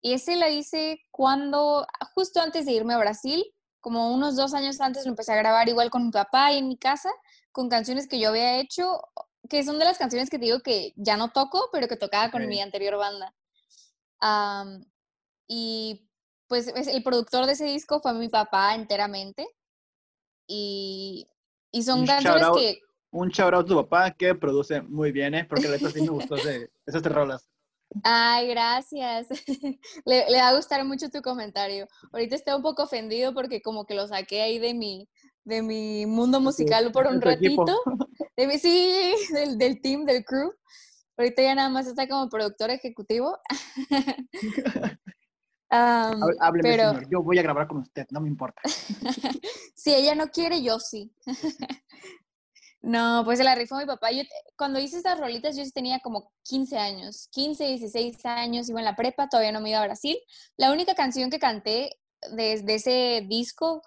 Y ese lo hice cuando, justo antes de irme a Brasil, como unos dos años antes lo empecé a grabar igual con mi papá y en mi casa, con canciones que yo había hecho que son de las canciones que te digo que ya no toco, pero que tocaba con mi anterior banda. y pues el productor de ese disco fue mi papá enteramente. Y, y son canciones que... Un shout a tu papá que produce muy bien, ¿eh? Porque la sí me gustó de esas tres rolas. Ay, gracias. le, le, va a gustar mucho tu comentario. Ahorita estoy un poco ofendido porque como que lo saqué ahí de mi, de mi mundo musical por un ratito. De mi, sí, del, del team, del crew. Ahorita ya nada más está como productor ejecutivo. um, Hábleme, señor. Yo voy a grabar con usted, no me importa. si ella no quiere, yo sí. no, pues se la rifó mi papá. Yo, cuando hice estas rolitas, yo tenía como 15 años. 15, 16 años, iba en la prepa, todavía no me iba a Brasil. La única canción que canté desde ese disco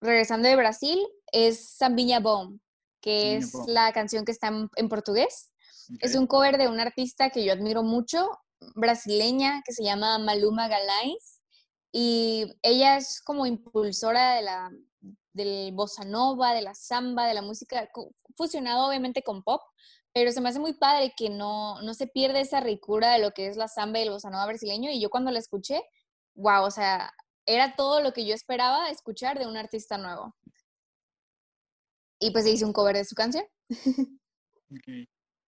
regresando de Brasil, es Sambiña Bom, que es la canción que está en, portugués. Es un cover de una artista que yo admiro mucho, brasileña, que se llama Maluma Galais. Y ella es como impulsora de la, del bossa nova, de la samba, de la música, fusionado obviamente con pop, pero se me hace muy padre que no, no se pierde esa ricura de lo que es la samba y el bossa nova brasileño. Y yo cuando la escuché, wow, o sea, era todo lo que yo esperaba escuchar de un artista nuevo. Y pues hice un cover de su canción.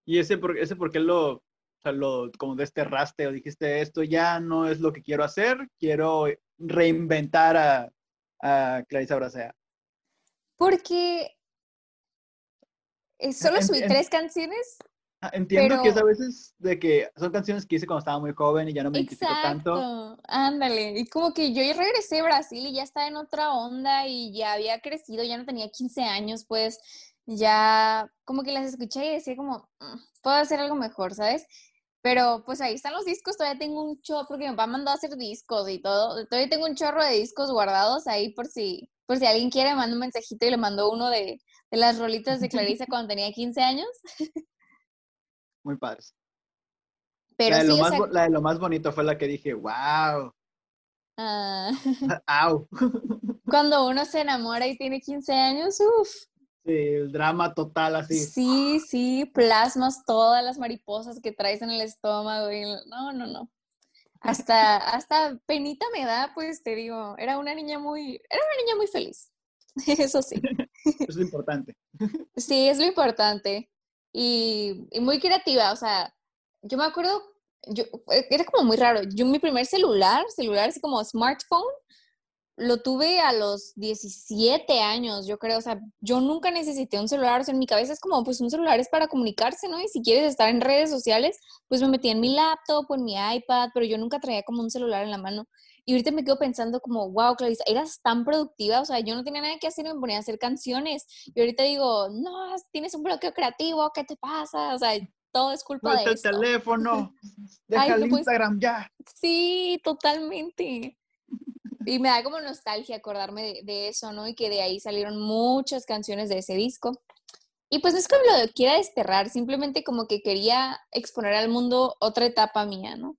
¿Y ese por, ese por qué lo, o sea, lo como desterraste o dijiste esto ya no es lo que quiero hacer, quiero reinventar a, a Clarisa Bracea? Porque eh, solo subí tres canciones Ah, entiendo que es a veces de que son canciones que hice cuando estaba muy joven y ya no me identifico tanto. Ándale, y como que yo regresé a Brasil y ya estaba en otra onda y ya había crecido, ya no tenía 15 años, pues ya como que las escuché y decía como, mm, puedo hacer algo mejor, ¿sabes? Pero pues ahí están los discos, todavía tengo un chorro, porque mi papá mandó a hacer discos y todo, todavía tengo un chorro de discos guardados ahí por si, por si alguien quiere, mando un mensajito y le mando uno de, de las rolitas de Clarisa cuando tenía 15 años. muy padres. Pero la, de lo más, la de lo más bonito fue la que dije, wow. Ah. Cuando uno se enamora y tiene 15 años, uff. Sí, el drama total así. Sí, sí, plasmas todas las mariposas que traes en el estómago. no, no, no. Hasta, hasta penita me da, pues te digo, era una niña muy, era una niña muy feliz. Eso sí. es lo importante. Sí, es lo importante y, muy creativa, o sea, yo me acuerdo, yo, e, era como muy raro, yo mi primer celular, celular así como smartphone, lo tuve a los 17 años, yo creo, o sea, yo nunca necesité un celular, o sea, en mi cabeza es como, pues un celular es para comunicarse, ¿no? Y si quieres estar en redes sociales, pues me metí en mi laptop o en mi iPad, pero yo nunca traía como un celular en la mano. Y ahorita me quedo pensando como, wow, Clarissa, eras tan productiva, o sea, yo no tenía nada que hacer me ponía a hacer canciones. Y ahorita digo, no, tienes un bloqueo creativo, ¿qué te pasa? O sea, todo es culpa de eso. el teléfono, deja el Instagram ya. Sí, totalmente. Y me da como nostalgia acordarme de, eso, ¿no? Y que de ahí salieron muchas canciones de ese disco. Y pues no es que lo quiera desterrar, simplemente como que quería exponer al mundo otra etapa mía, ¿no?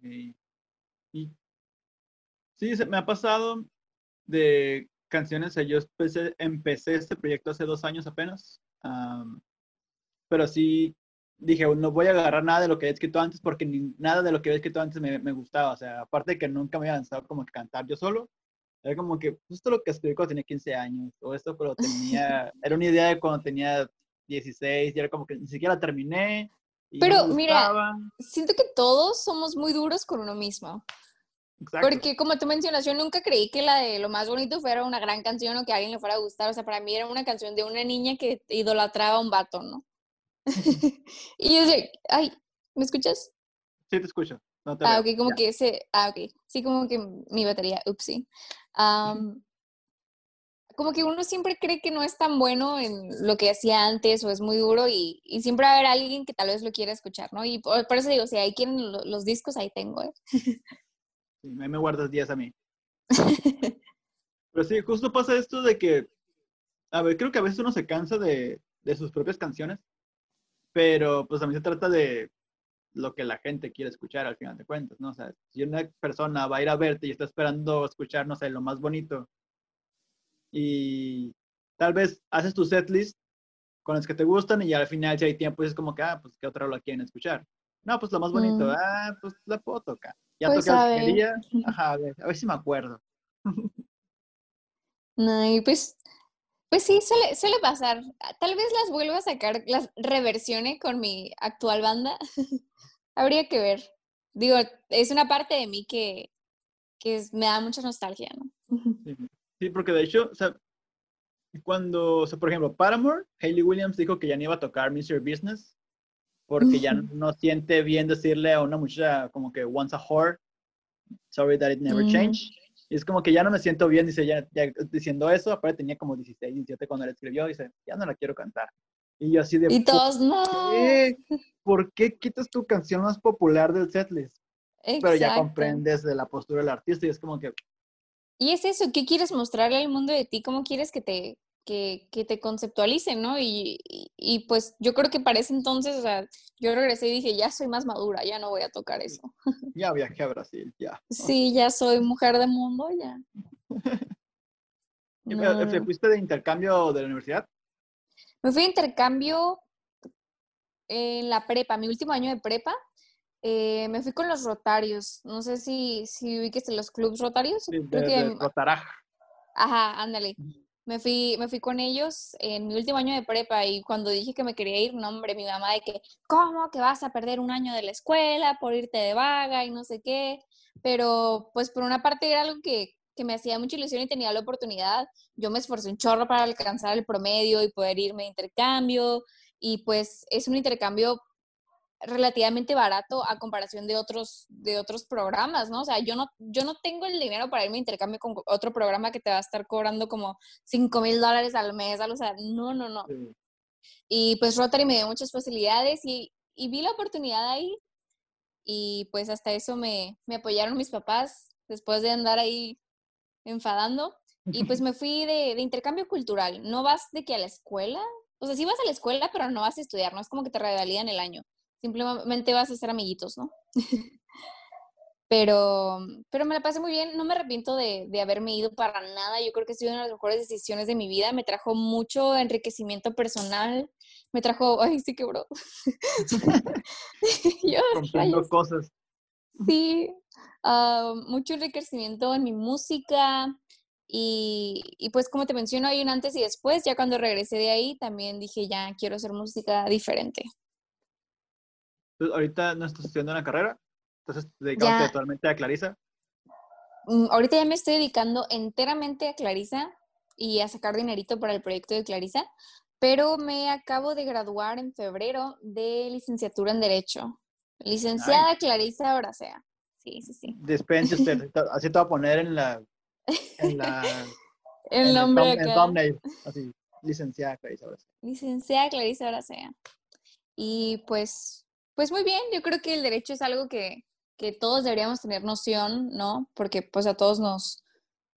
Y, sí, me ha pasado de canciones, yo empecé, este proyecto hace dos años apenas, pero sí dije, no voy a agarrar nada de lo que había escrito antes porque ni, nada de lo que había escrito antes me, me, gustaba, o sea, aparte de que nunca me había lanzado como que cantar yo solo, era como que justo lo que escribí cuando tenía 15 años, o esto pero tenía, era una idea de cuando tenía 16, y era como que ni siquiera terminé. pero mira, siento que todos somos muy duros con uno mismo. Porque como tú mencionas, yo nunca creí que la de Lo más bonito fuera una gran canción o que a alguien le fuera a gustar. O sea, para mí era una canción de una niña que idolatraba a un vato, ¿no? y yo decía, ay, ¿me escuchas? Sí, te escucho. ah, ok, como que ese, ah, ok. Sí, como que mi batería, upsí como que uno siempre cree que no es tan bueno en lo que hacía antes o es muy duro y, siempre va a haber alguien que tal vez lo quiera escuchar, ¿no? Y por, eso digo, si ahí quieren los, discos, ahí tengo, ¿eh? Sí, me guardas días a mí. Pero sí, justo pasa esto de que, a ver, creo que a veces uno se cansa de, de sus propias canciones, pero pues mí se trata de lo que la gente quiere escuchar al final de cuentas, ¿no? O sea, si una persona va a ir a verte y está esperando escuchar, no sé, lo más bonito, y tal vez haces tu setlist con los que te gustan y al final si hay tiempo es como que, ah, pues qué otra lo quieren escuchar. No, pues lo más bonito, mm. ah, pues la puedo tocar. Ya pues toqué que quería, ajá, a ver, a ver si me acuerdo. No, y pues, pues sí, suele, suele pasar. Tal vez las vuelva a sacar, las reversione con mi actual banda. Habría que ver. Digo, es una parte de mí que, que me da mucha nostalgia, ¿no? Sí. Sí, porque de hecho, o sea, cuando, o sea, por ejemplo, Paramore, Hayley Williams dijo que ya no iba a tocar Mr. Business porque ya no siente bien decirle a una muchacha como que once a whore, sorry that it never mm. changed. Y es como que ya no me siento bien, dice, ya, diciendo eso, aparte tenía como 16, 17 cuando la escribió, dice, ya no la quiero cantar. Y yo así de... Y todos, no. ¿Por qué quitas tu canción más popular del setlist? Pero ya comprendes de la postura del artista y es como que, y es eso, ¿qué quieres mostrarle al mundo de ti? ¿Cómo quieres que te, que, que te conceptualicen, no? Y, y, pues yo creo que para ese entonces, o sea, yo regresé y dije, ya soy más madura, ya no voy a tocar eso. Ya viajé a Brasil, ya. Sí, ya soy mujer de mundo, ya. ¿Te fuiste de intercambio de la universidad? Me fui de intercambio en la prepa, mi último año de prepa. Eh, me fui con los rotarios. No sé si, si en los clubs rotarios. Sí, de, Ajá, ándale. Me fui, me fui con ellos en mi último año de prepa y cuando dije que me quería ir, no hombre, mi mamá de que, ¿cómo que vas a perder un año de la escuela por irte de vaga y no sé qué? Pero pues por una parte era algo que, que me hacía mucha ilusión y tenía la oportunidad. Yo me esforcé un chorro para alcanzar el promedio y poder irme de intercambio y pues es un intercambio relativamente barato a comparación de otros, de otros programas, ¿no? O sea, yo no, yo no tengo el dinero para irme a intercambio con otro programa que te va a estar cobrando como 5 mil dólares al mes, o sea, no, no, no. Y pues Rotary me dio muchas facilidades y, y, vi la oportunidad ahí y pues hasta eso me, me apoyaron mis papás después de andar ahí enfadando. Y pues me fui de, de intercambio cultural. No vas de que a la escuela, o sea, sí vas a la escuela, pero no vas a estudiar, no es como que te revalidan el año simplemente vas a ser amiguitos, ¿no? pero, pero me la pasé muy bien, no me arrepiento de, de, haberme ido para nada, yo creo que ha sido una de las mejores decisiones de mi vida, me trajo mucho enriquecimiento personal, me trajo, ay, sí quebró. Comprando cosas. Sí, ah, mucho enriquecimiento en mi música, y, y, pues como te menciono, hay un antes y después, ya cuando regresé de ahí también dije, ya quiero hacer música diferente. Ahorita no estás estudiando una carrera, entonces dedicándote totalmente a Clarisa. Mm, ahorita ya me estoy dedicando enteramente a Clarisa y a sacar dinerito para el proyecto de Clarisa, pero me acabo de graduar en febrero de licenciatura en Derecho. Licenciada Clarisa Oracea. Sí, sí, sí. Dispense usted, así te voy a poner en la... En la el nombre en thumbnail, así, licenciada Clarisa Oracea. Licenciada Clarisa Oracea. Y pues pues muy bien, yo creo que el derecho es algo que, todos deberíamos tener noción, ¿no? Porque pues a todos nos,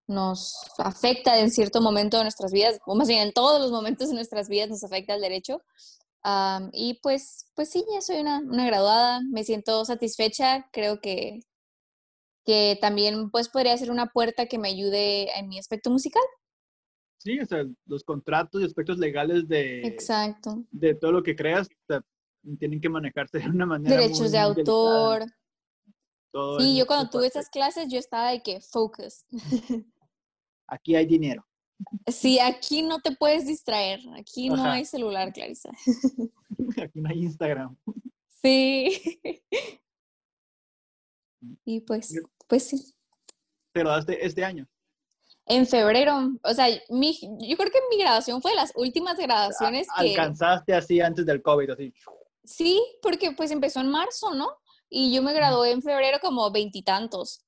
nos afecta en cierto momento de nuestras vidas, o más bien en todos los momentos de nuestras vidas nos afecta el derecho. y pues, pues sí, ya soy una, una, graduada, me siento satisfecha, creo que, que también pues podría ser una puerta que me ayude en mi aspecto musical. Sí, o sea, los contratos y aspectos legales de, Exacto. de todo lo que creas tienen que manejarse de una manera. Derechos de autor. sí, yo cuando tuve esas clases yo estaba de que focus. Aquí hay dinero. Sí, aquí no te puedes distraer. Aquí no hay celular, Clarisa. Aquí no hay Instagram. Sí. Y pues, pues sí. Pero este, este año. En febrero, o sea, mi, yo creo que mi graduación fue de las últimas graduaciones que... Alcanzaste así antes del COVID, así. Sí, porque pues empezó en marzo, ¿no? Y yo me gradué en febrero como veintitantos.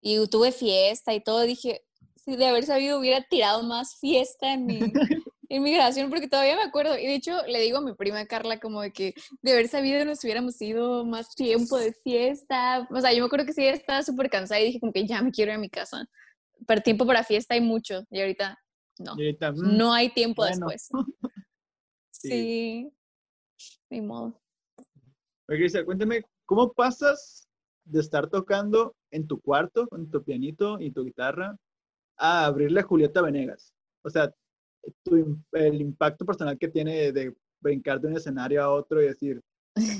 Y, tuve fiesta y todo. Dije, si de haber sabido hubiera tirado más fiesta en mi, en mi graduación, porque todavía me acuerdo. Y de hecho, le digo a mi prima Carla como de que de haber sabido nos hubiéramos ido más tiempo de fiesta. O sea, yo me acuerdo que sí estaba súper cansada y dije como que ya me quiero ir a mi casa. Pero tiempo para fiesta hay mucho. Y ahorita no. Mm, no hay tiempo después. sí. Ni modo. Oye, cuéntame, ¿cómo pasas de estar tocando en tu cuarto con tu pianito y tu guitarra a abrirle a Julieta Venegas? O sea, el impacto personal que tiene de brincar de un escenario a otro y decir,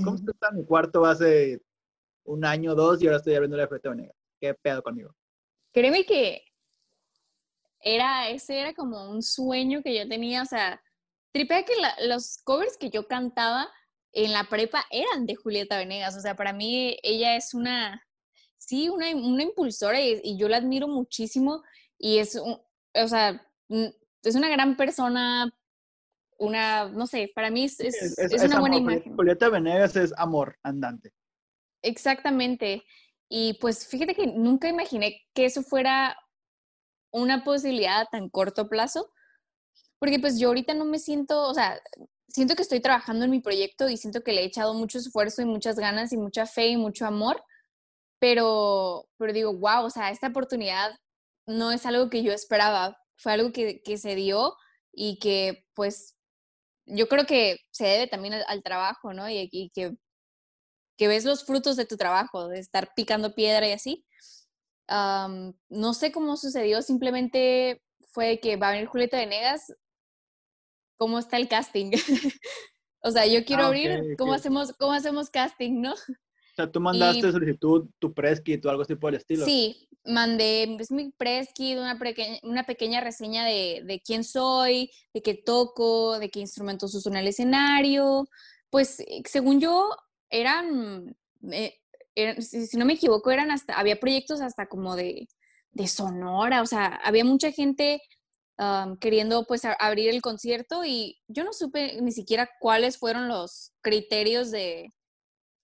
¿cómo está en mi cuarto hace un año, dos y ahora estoy abriendo la Julieta Venegas? ¿Qué pedo conmigo? Créeme que era, ese era como un sueño que yo tenía, o sea, tripea que los covers que yo cantaba en la prepa eran de Julieta Venegas. O sea, para mí ella es una, sí, una, una impulsora y, yo la admiro muchísimo y es, o sea, es una gran persona, una, no sé, para mí es, es, una buena imagen. Julieta Venegas es amor andante. Exactamente. Y pues fíjate que nunca imaginé que eso fuera una posibilidad a tan corto plazo, porque pues yo ahorita no me siento, o sea, siento que estoy trabajando en mi proyecto y siento que le he echado mucho esfuerzo y muchas ganas y mucha fe y mucho amor, pero, pero digo, wow, o sea, esta oportunidad no es algo que yo esperaba, fue algo que, que se dio y que pues yo creo que se debe también al, trabajo, ¿no? Y, y, que, que ves los frutos de tu trabajo, de estar picando piedra y así. no sé cómo sucedió, simplemente fue que va a venir Julieta Venegas, cómo está el casting. o sea, yo quiero ah, abrir, ¿cómo, Hacemos, ¿cómo hacemos casting, no? O sea, tú mandaste solicitud, tu press kit o algo así por el estilo. Sí, mandé es mi press kit, una, pequeña, una pequeña reseña de, de, quién soy, de qué toco, de qué instrumentos uso en el escenario. Pues, según yo, eran, eh, si, no me equivoco, eran hasta, había proyectos hasta como de, de Sonora, o sea, había mucha gente queriendo pues abrir el concierto y yo no supe ni siquiera cuáles fueron los criterios de,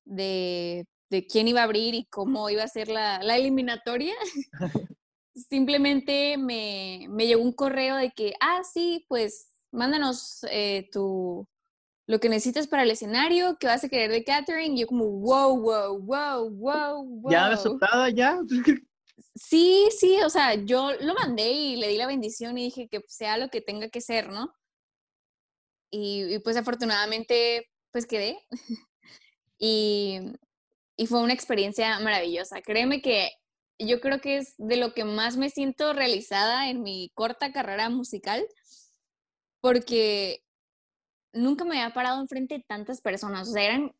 de, quién iba a abrir y cómo iba a ser la, la eliminatoria. Simplemente me, me, llegó un correo de que, ah, sí, pues mándanos eh, tu, lo que necesitas para el escenario, que vas a querer de catering. Y yo como, wow, wow, wow, wow, wow. ¿Ya aceptada ya? Sí, sí, o sea, yo lo mandé y le di la bendición y dije que sea lo que tenga que ser, ¿no? Y, pues afortunadamente, pues quedé. y, y fue una experiencia maravillosa. Créeme que yo creo que es de lo que más me siento realizada en mi corta carrera musical, porque nunca me había parado enfrente de tantas personas. O sea, eran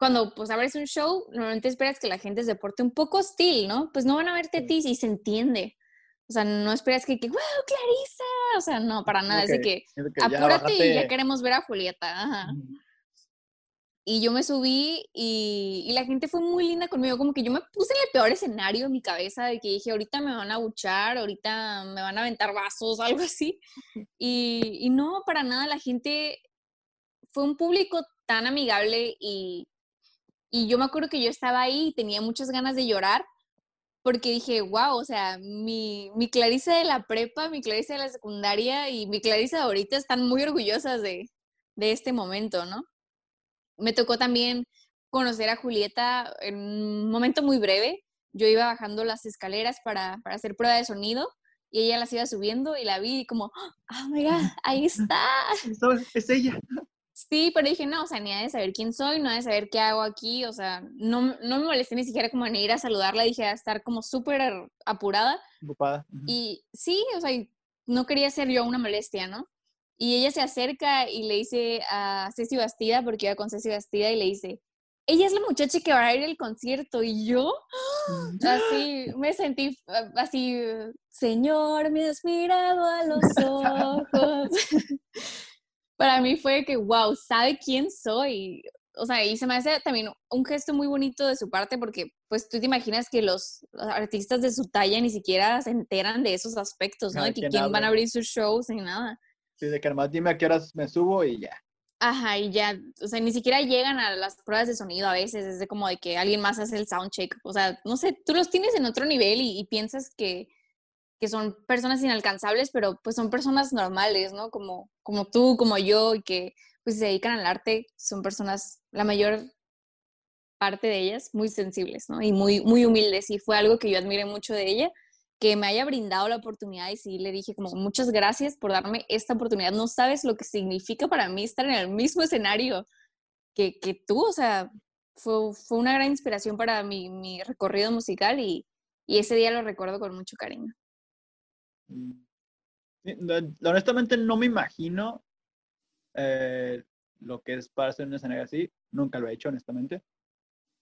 cuando pues abres un show, normalmente esperas que la gente se porte un poco hostil, ¿no? Pues no van a verte a ti y se entiende. O sea, no esperas que, que wow, Clarisa. O sea, no, para nada. es de que, apúrate y ya queremos ver a Julieta. Ajá. Y yo me subí y, y, la gente fue muy linda conmigo. Como que yo me puse en el peor escenario en mi cabeza de que dije, ahorita me van a buchar, ahorita me van a aventar vasos, algo así. Y, y no, para nada. La gente fue un público tan amigable y, y yo me acuerdo que yo estaba ahí y tenía muchas ganas de llorar porque dije, wow, o sea, mi, mi Clarisa de la prepa, mi Clarisa de la secundaria y mi Clarisa de ahorita están muy orgullosas de, de este momento, ¿no? Me tocó también conocer a Julieta en un momento muy breve. yo iba bajando las escaleras para, para hacer prueba de sonido y ella las iba subiendo y la vi y como, ah, oh my God, ahí está. Es ella. Sí, pero dije, no, o sea, ni ha de saber quién soy, no ha de saber qué hago aquí, o sea, no, no me molesté ni siquiera como en ir a saludarla, dije a estar como súper apurada. Ocupada. Y sí, o sea, no quería ser yo una molestia, ¿no? Y ella se acerca y le dice a Ceci Bastida, porque iba con Ceci Bastida, y le dice, ella es la muchacha que va a ir al concierto. Y yo, así, me sentí así, Señor, me has mirado a los ojos. Para mí fue que, wow, sabe quién soy. O sea, y se me hace también un gesto muy bonito de su parte porque, pues, tú te imaginas que los, artistas de su talla ni siquiera se enteran de esos aspectos, ¿no? De que quién van a abrir sus shows ni nada. Sí, de que además dime a qué horas me subo y ya. Ajá, y ya, o sea, ni siquiera llegan a las pruebas de sonido a veces, es de como de que alguien más hace el soundcheck, o sea, no sé, tú los tienes en otro nivel y, piensas que, que, son personas inalcanzables, pero pues son personas normales, ¿no? Como, como tú, como yo, y que pues se dedican al arte, son personas, la mayor parte de ellas, muy sensibles, ¿no? Y muy, muy humildes, y fue algo que yo admiré mucho de ella, que me haya brindado la oportunidad y sí le dije como muchas gracias por darme esta oportunidad. No sabes lo que significa para mí estar en el mismo escenario que, que tú, o sea, fue, fue, una gran inspiración para mi, mi recorrido musical y, y, ese día lo recuerdo con mucho cariño. Honestamente no me imagino eh, lo que es para hacer un escenario así, nunca lo he hecho honestamente,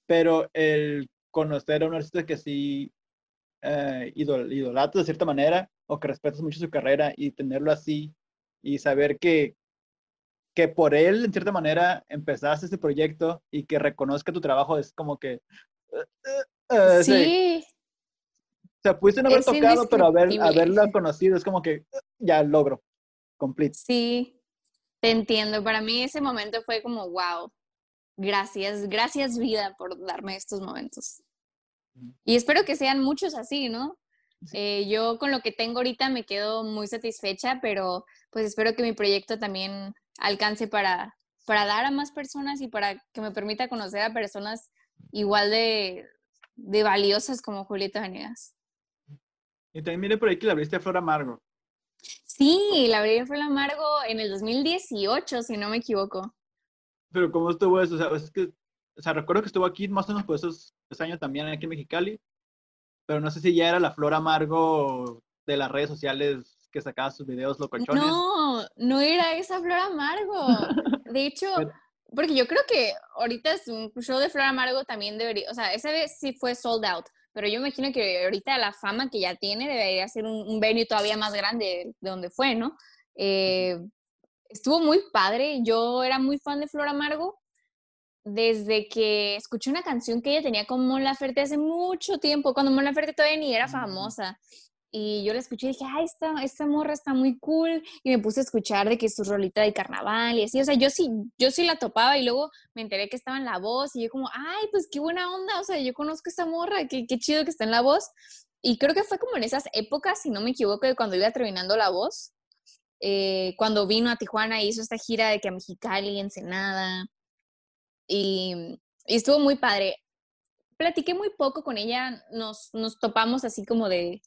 pero el conocer a un artista que sí eh, idol, de cierta manera o que respetas mucho su carrera y tenerlo así y saber que, que por él, en cierta manera, empezaste este proyecto y que reconozca tu trabajo es como que... Uh, uh, sí. O sea, pudiste no haber tocado, pero haber, haberla conocido es como que ya logro, complete. Sí, te entiendo. Para mí ese momento fue como, wow, gracias, gracias vida por darme estos momentos. Y espero que sean muchos así, ¿no? Eh, yo con lo que tengo ahorita me quedo muy satisfecha, pero pues espero que mi proyecto también alcance para, para dar a más personas y para que me permita conocer a personas igual de, de valiosas como Julieta Venegas. Y también mire por ahí que la abriste a Flor Amargo. Sí, la abrí a Flor Amargo en el 2018, si no me equivoco. Pero ¿cómo estuvo eso? O sea, es que o sea, recuerdo que estuvo aquí más o menos por esos, años también aquí en Mexicali, pero no sé si ya era la flor amargo de las redes sociales que sacaba sus videos locochones. No, no era esa flor amargo. De hecho, porque yo creo que ahorita es un show de flor amargo también debería, o sea, esa vez sí fue sold out, pero yo imagino que ahorita la fama que ya tiene debería ser un, un venue todavía más grande de donde fue, ¿no? Eh, estuvo muy padre, yo era muy fan de Flor Amargo, desde que escuché una canción que ella tenía con Mon Laferte hace mucho tiempo, cuando Mon Laferte todavía ni era famosa. Y yo la escuché y dije, ay, esta, esta morra está muy cool. Y me puse a escuchar de que su rolita de carnaval y así. O sea, yo sí, yo sí la topaba y luego me enteré que estaba en la voz y yo como, ay, pues qué buena onda. O sea, yo conozco a esta morra, qué, qué chido que está en la voz. Y creo que fue como en esas épocas, si no me equivoco, de cuando iba terminando la voz. Eh, cuando vino a Tijuana y hizo esta gira de que a Mexicali, Ensenada, y, estuvo muy padre. Platiqué muy poco con ella, nos, nos topamos así como de,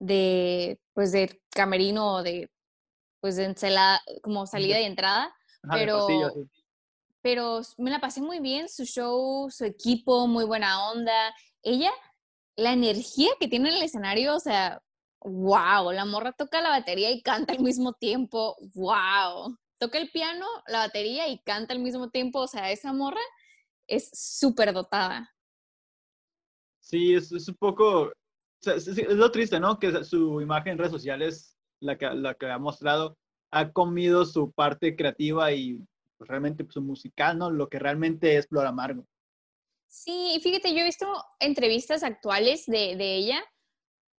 de, pues de camerino o de, pues de encelada, como salida y entrada, pero, pero me la pasé muy bien, su show, su equipo, muy buena onda. Ella, la energía que tiene en el escenario, o sea, wow, la morra toca la batería y canta al mismo tiempo, wow toca el piano, la batería y canta al mismo tiempo. O sea, esa morra es súper dotada. Sí, es, un poco, es, lo triste, ¿no? Que su imagen en redes sociales, la que, la que ha mostrado, ha comido su parte creativa y pues, realmente su musical, ¿no? Lo que realmente es Flor Amargo. Sí, fíjate, yo he visto entrevistas actuales de, de ella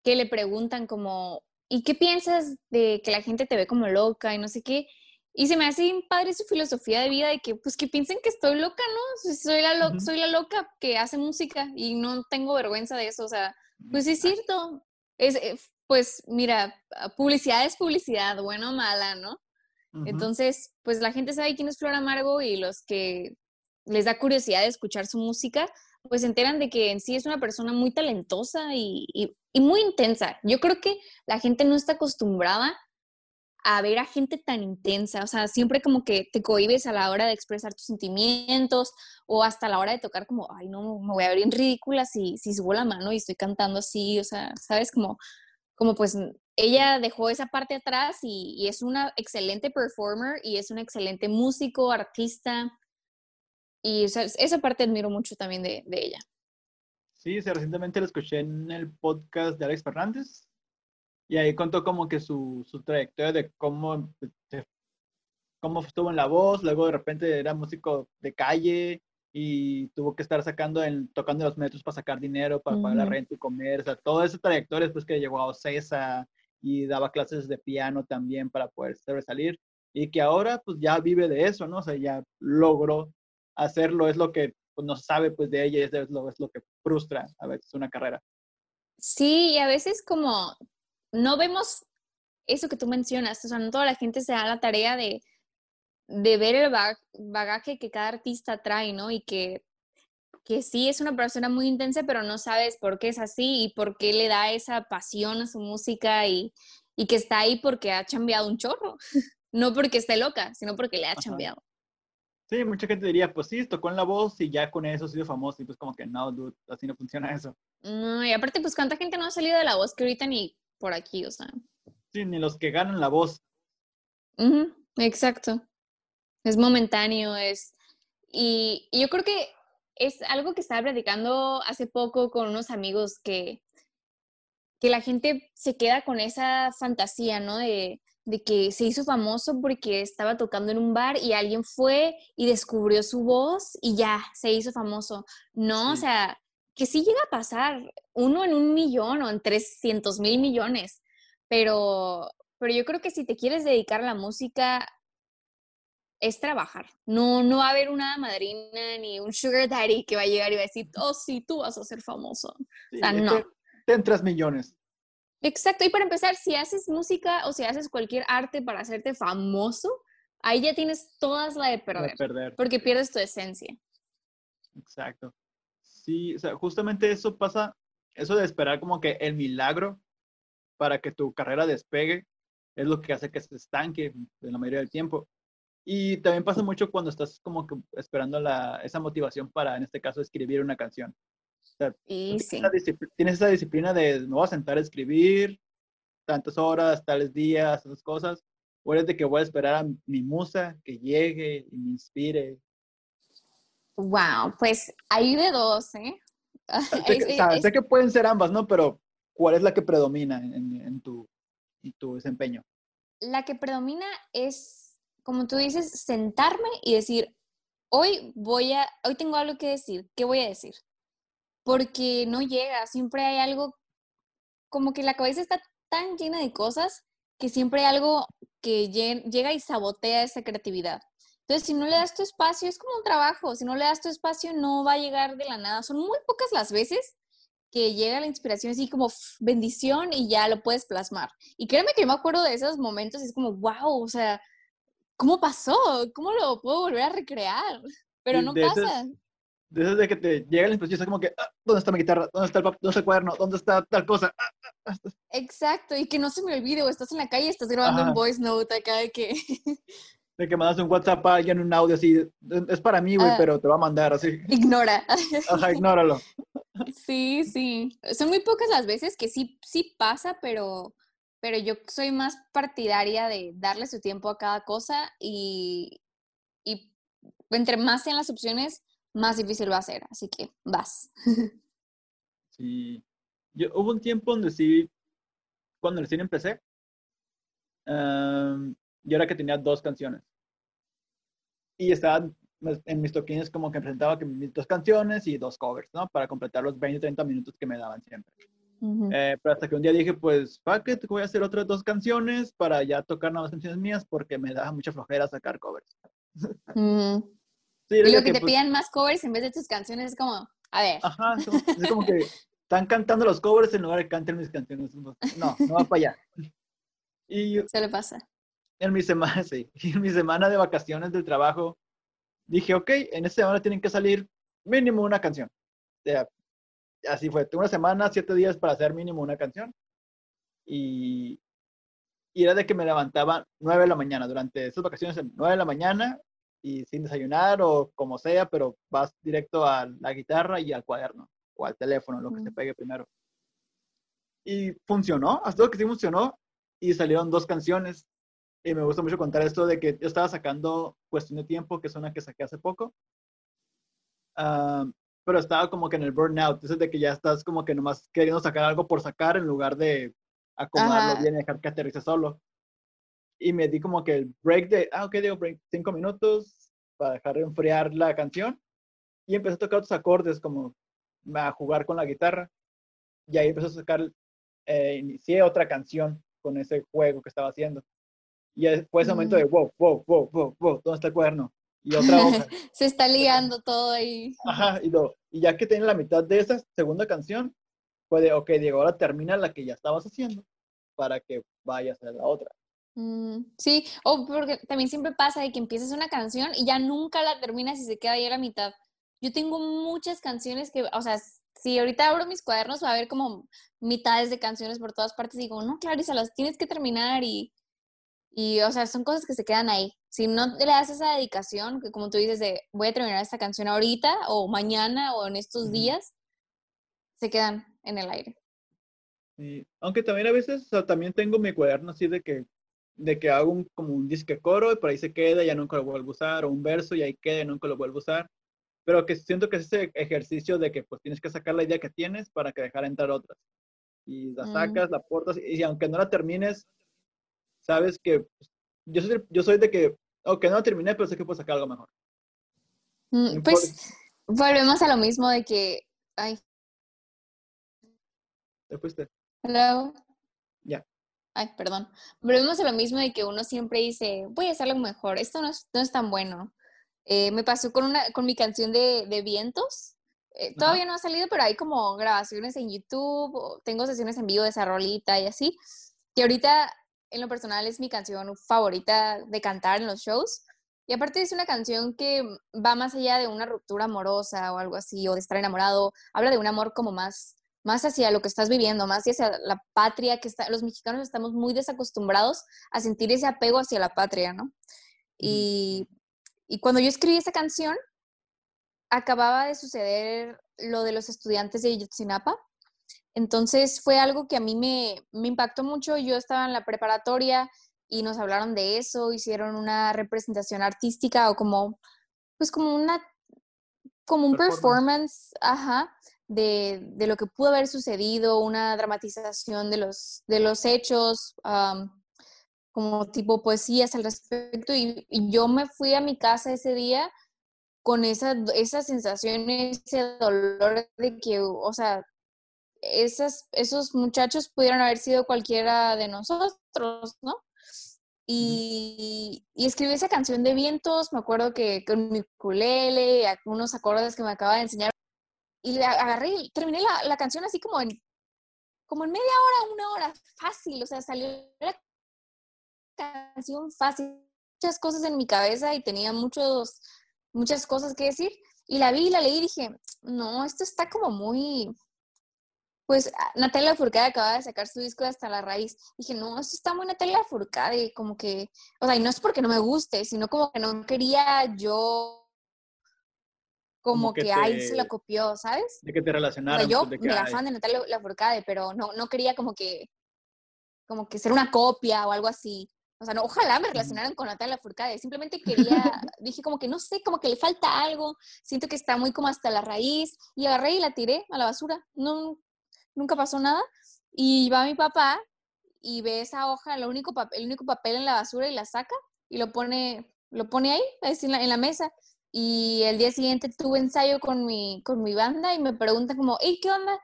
que le preguntan como, ¿y qué piensas de que la gente te ve como loca y no sé qué? Y se me hace bien padre su filosofía de vida de que, pues, que piensen que estoy loca, ¿no? Soy la, soy la loca que hace música y no tengo vergüenza de eso. O sea, pues es cierto. Es, eh, pues, mira, publicidad es publicidad, buena o mala, ¿no? Entonces, pues la gente sabe quién es Flor Amargo y los que les da curiosidad de escuchar su música, pues se enteran de que en sí es una persona muy talentosa y, y, y muy intensa. Yo creo que la gente no está acostumbrada a ver a gente tan intensa, o sea, siempre como que te cohibes a la hora de expresar tus sentimientos o hasta la hora de tocar como, ay, no, me voy a ver ridícula si, si subo la mano y estoy cantando así, o sea, ¿sabes? Como, como pues ella dejó esa parte atrás y, es una excelente performer y es un excelente músico, artista y esa parte admiro mucho también de, de ella. Sí, recientemente la escuché en el podcast de Alex Fernández, y ahí contó como que su, su trayectoria de cómo, cómo estuvo en la voz, luego de repente era músico de calle y tuvo que estar sacando, en, tocando los metros para sacar dinero, para pagar la renta y comer, o sea, toda esa trayectoria después que llegó a Ocesa y daba clases de piano también para poder sobresalir y que ahora pues ya vive de eso, ¿no? O sea, ya logró hacerlo, es lo que pues, no sabe pues de ella, es lo, es lo que frustra a veces una carrera. Sí, y a veces como no vemos eso que tú mencionas, o sea, no toda la gente se da la tarea de, de ver el bagaje que cada artista trae, ¿no? Y que, que sí es una persona muy intensa, pero no sabes por qué es así y por qué le da esa pasión a su música y, y que está ahí porque ha cambiado un chorro. no porque esté loca, sino porque le ha cambiado. Sí, mucha gente diría, pues sí, tocó en la voz y ya con eso ha sido famoso. Y pues como que no, dude, así no funciona eso. No, y aparte, pues cuánta gente no ha salido de la voz que ahorita ni por aquí, o sea. Sí, ni los que ganan la voz. exacto. Es momentáneo, es... Y, yo creo que es algo que estaba platicando hace poco con unos amigos que, que la gente se queda con esa fantasía, ¿no? De, de que se hizo famoso porque estaba tocando en un bar y alguien fue y descubrió su voz y ya se hizo famoso. No, o sea, que sí llega a pasar, uno en un millón o en 300 mil millones, pero, pero yo creo que si te quieres dedicar a la música, es trabajar. No, no va a haber una madrina ni un sugar daddy que va a llegar y va a decir, oh, sí, tú vas a ser famoso. o sea, no. Te, entras millones. Exacto. Y para empezar, si haces música o si haces cualquier arte para hacerte famoso, ahí ya tienes todas la de perder. De perder. Porque pierdes tu esencia. Exacto. Sí, o sea, justamente eso pasa, eso de esperar como que el milagro para que tu carrera despegue es lo que hace que se estanque en la mayoría del tiempo. Y también pasa mucho cuando estás como que esperando la, esa motivación para, en este caso, escribir una canción. O sea, tienes, esa tienes, esa disciplina de me voy a sentar a escribir tantas horas, tales días, esas cosas. O eres de que voy a esperar a mi musa que llegue y me inspire Wow, pues hay de dos, ¿eh? Sé, que, pueden ser ambas, ¿no? Pero ¿cuál es la que predomina en, tu, en tu desempeño? La que predomina es, como tú dices, sentarme y decir, hoy voy a, hoy tengo algo que decir, ¿qué voy a decir? Porque no llega, siempre hay algo, como que la cabeza está tan llena de cosas que siempre hay algo que llega y sabotea esa creatividad. Entonces, si no le das tu espacio, es como un trabajo, si no le das tu espacio, no va a llegar de la nada. Son muy pocas las veces que llega la inspiración así como bendición y ya lo puedes plasmar. Y créeme que yo me acuerdo de esos momentos, es como, wow, o sea, ¿cómo pasó? ¿Cómo lo puedo volver a recrear? Pero no pasa. desde que te llega la inspiración, es como que, ah, ¿dónde está mi guitarra? ¿Dónde está el, ¿dónde está el cuaderno? ¿Dónde está tal cosa? Ah, ah, Exacto, y que no se me olvide, o estás en la calle y estás grabando un voice note acá de que de que mandas un WhatsApp a alguien, un audio así, es para mí, güey, ah. pero te va a mandar así. Ignora. Ajá, ignóralo. Sí, sí. Son muy pocas las veces que sí, sí pasa, pero, pero yo soy más partidaria de darle su tiempo a cada cosa y, y entre más sean las opciones, más difícil va a ser. Así que vas. Sí. Yo, hubo un tiempo donde sí, cuando recién empecé, yo era que tenía dos canciones. Y estaba en mis toquines como que presentaba que mis dos canciones y dos covers, ¿no? Para completar los 20, 30 minutos que me daban siempre. Eh, pero hasta que un día dije, pues, fuck it, voy a hacer otras dos canciones para ya tocar nuevas canciones mías porque me da mucha flojera sacar covers. sí, y lo que, te pues piden más covers en vez de tus canciones es como, a ver. Ajá, es como que están cantando los covers en lugar de cantar mis canciones. No, no va para allá. Y, Se le pasa en mi semana, sí, en mi semana de vacaciones del trabajo, dije, ok, en esta semana tienen que salir mínimo una canción. eh, así fue, una semana, siete días para hacer mínimo una canción. Y, y era de que me levantaba nueve de la mañana durante esas vacaciones, nueve de la mañana y sin desayunar o como sea, pero vas directo a la guitarra y al cuaderno o al teléfono, lo que se pegue primero. Y funcionó, hasta que sí funcionó y salieron dos canciones. Y me gusta mucho contar esto de que yo estaba sacando Cuestión de Tiempo, que es una que saqué hace poco. Ah, pero estaba como que en el burnout, es de que ya estás como que nomás queriendo sacar algo por sacar en lugar de acomodarlo bien y dejar que aterrice solo. Y me di como que el break de, ah, ok, digo break, cinco minutos para dejar de enfriar la canción. Y empecé a tocar otros acordes, como a jugar con la guitarra. Y ahí empecé a sacar, eh, inicié otra canción con ese juego que estaba haciendo. Y fue ese momento de, wow, wow, wow, wow, wow, ¿dónde está el cuaderno? Y otra hoja. Se está liando todo ahí. Ajá, y, y ya que tiene la mitad de esa segunda canción, puede, ok, Diego, ahora termina la que ya estabas haciendo para que vayas a la otra. Mm, sí, o porque también siempre pasa de que empiezas una canción y ya nunca la terminas y se queda ahí a la mitad. Yo tengo muchas canciones que, o sea, si ahorita abro mis cuadernos va a haber como mitades de canciones por todas partes y digo, no, Clarisa, las tienes que terminar y, y, o sea, son cosas que se quedan ahí. Si no le das esa dedicación, que como tú dices, de voy a terminar esta canción ahorita o mañana o en estos días, se quedan en el aire. Sí. Aunque también a veces, o sea, también tengo mi cuaderno así de que, de que hago un, como un disque coro y por ahí se queda ya nunca lo vuelvo a usar, o un verso y ahí queda y nunca lo vuelvo a usar pero que siento que es ese ejercicio de que pues tienes que sacar la idea que tienes para que dejar entrar otras. Y la mm. sacas, la portas, y aunque no la termines, sabes que pues, yo, soy, yo soy de que, aunque no terminé, pero sé que puedo sacar algo mejor. Mm, pues volvemos a lo mismo de que, ay. ¿Te fuiste? Hello. Ya. Ay, perdón. Volvemos a lo mismo de que uno siempre dice, voy a hacer algo mejor, esto no es, no es tan bueno. Eh, me pasó con, una, con mi canción de, de Vientos. Eh, todavía no ha salido, pero hay como grabaciones en YouTube, tengo sesiones en vivo de esa rolita y así. Que ahorita, en lo personal, es mi canción favorita de cantar en los shows. Y aparte es una canción que va más allá de una ruptura amorosa o algo así, o de estar enamorado. Habla de un amor como más, más hacia lo que estás viviendo, más hacia la patria, que está, los mexicanos estamos muy desacostumbrados a sentir ese apego hacia la patria, ¿no? Y y cuando yo escribí esa canción, acababa de suceder lo de los estudiantes de Yotzinapa. Entonces fue algo que a mí me, me impactó mucho. Yo estaba en la preparatoria y nos hablaron de eso, hicieron una representación artística o como, pues como una, como un performance, ajá, de, de, lo que pudo haber sucedido, una dramatización de los, de los hechos, como tipo poesías al respecto y, yo me fui a mi casa ese día con esa, esa sensación, ese dolor de que, o sea, esas, esos muchachos pudieron haber sido cualquiera de nosotros, ¿no? Y, y, escribí esa canción de vientos, me acuerdo que con mi ukulele, algunos acordes que me acaba de enseñar, y la agarré, terminé la, la, canción así como en, como en media hora, una hora, fácil, o sea, salió la canción fácil, muchas cosas en mi cabeza y tenía muchos, muchas cosas que decir. Y la vi y la leí y dije, no, esto está como muy... Pues ah, Natalia Furcade acaba de sacar su disco de Hasta la Raíz. Dije, no, esto está muy Natalia Furcade, como que, o sea, y no es porque no me guste, sino como que no quería yo como, que, ahí se lo copió, ¿sabes? De que te relacionaron. yo me la fan de Natalia Furcade, pero no, no quería como que, como que ser una copia o algo así. O sea, no, ojalá me relacionaran con Natalia Furcade. Simplemente quería, dije como que no sé, como que le falta algo. Siento que está muy como hasta la raíz. Y agarré y la tiré a la basura. No, nunca pasó nada. Y va mi papá y ve esa hoja, el único, el único papel en la basura y la saca y lo pone, lo pone ahí, en la, en la mesa. Y el día siguiente tuve ensayo con mi, con mi banda y me preguntan como, hey, ¿qué onda?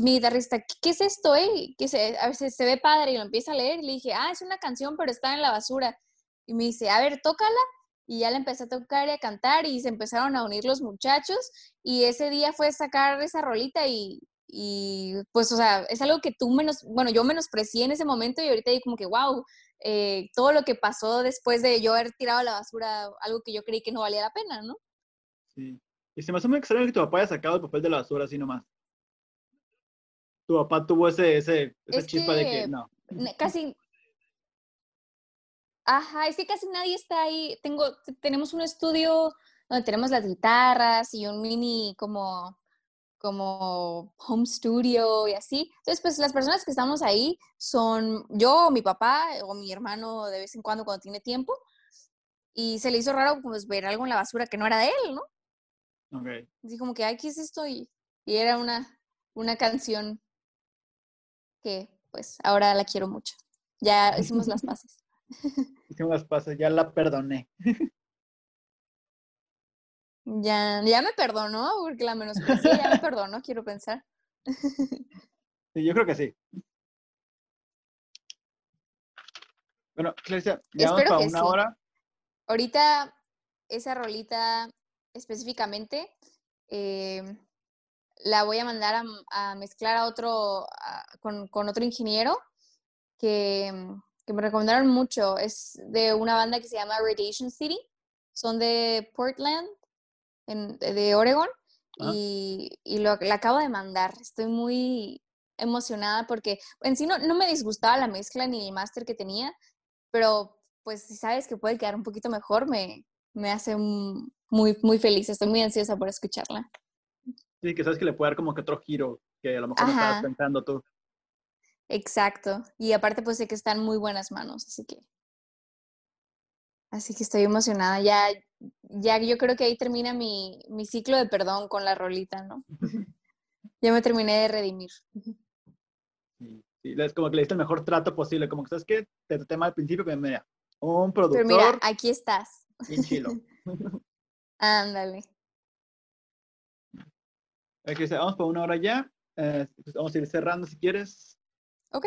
mi guitarrista, ¿qué es esto, eh? Que se, a veces se ve padre y lo empieza a leer y le dije, ah, es una canción, pero está en la basura. Y me dice, a ver, tócala. Y ya le empecé a tocar y a cantar y se empezaron a unir los muchachos y ese día fue sacar esa rolita y, y pues, o sea, es algo que tú menos, bueno, yo menosprecié en ese momento y ahorita digo como que, wow, eh, todo lo que pasó después de yo haber tirado a la basura algo que yo creí que no valía la pena, ¿no? Sí. Y se me hace muy extraño que tu papá haya sacado el papel de la basura así nomás. Tu papá tuvo ese, ese, esa Es chispa de que no. Casi. Ajá, es que casi nadie está ahí. Tengo, tenemos un estudio donde tenemos las guitarras y un mini como, como home studio y así. Entonces, pues las personas que estamos ahí son yo, mi papá o mi hermano de vez en cuando cuando tiene tiempo. Y se le hizo raro pues ver algo en la basura que no era de él, ¿no? Ok. Así como que, ay, ¿qué es esto? Y, y era una, una canción que pues ahora la quiero mucho. Ya hicimos las paces. Hicimos las pases, ya la perdoné. Ya, ya me perdonó, porque la menosprecié, ya me perdonó, quiero pensar. Sí, yo creo que sí. Bueno, Claricia, ya Espero para que una sí. hora. Ahorita, esa rolita específicamente, eh, la voy a mandar a, mezclar a otro, a- con, con otro ingeniero que, mm, que me recomendaron mucho. Es de una banda que se llama Radiation City. Son de Portland, en- de Oregon. Y, y lo, la acabo de mandar. Estoy muy emocionada porque en sí no, no me disgustaba la mezcla ni el máster que tenía, pero pues si sabes que puede quedar un poquito mejor, me, me hace un- muy, muy feliz. Estoy muy ansiosa por escucharla. Sí, que sabes que le puede dar como que otro giro que a lo mejor no estabas pensando tú. Exacto. Y aparte, pues sé que está en muy buenas manos, así que. Así que estoy emocionada. Ya, ya yo creo que ahí termina mi, mi ciclo de perdón con la rolita, ¿no? ya me terminé de redimir. Sí, sí, es como que le diste el mejor trato posible. Como que sabes que te traté mal al principio, pero mira, un Pero productor mira, aquí estás. bien chilo. Ándale. Vamos por una hora ya. Eh, pues vamos a ir cerrando si quieres. Ok.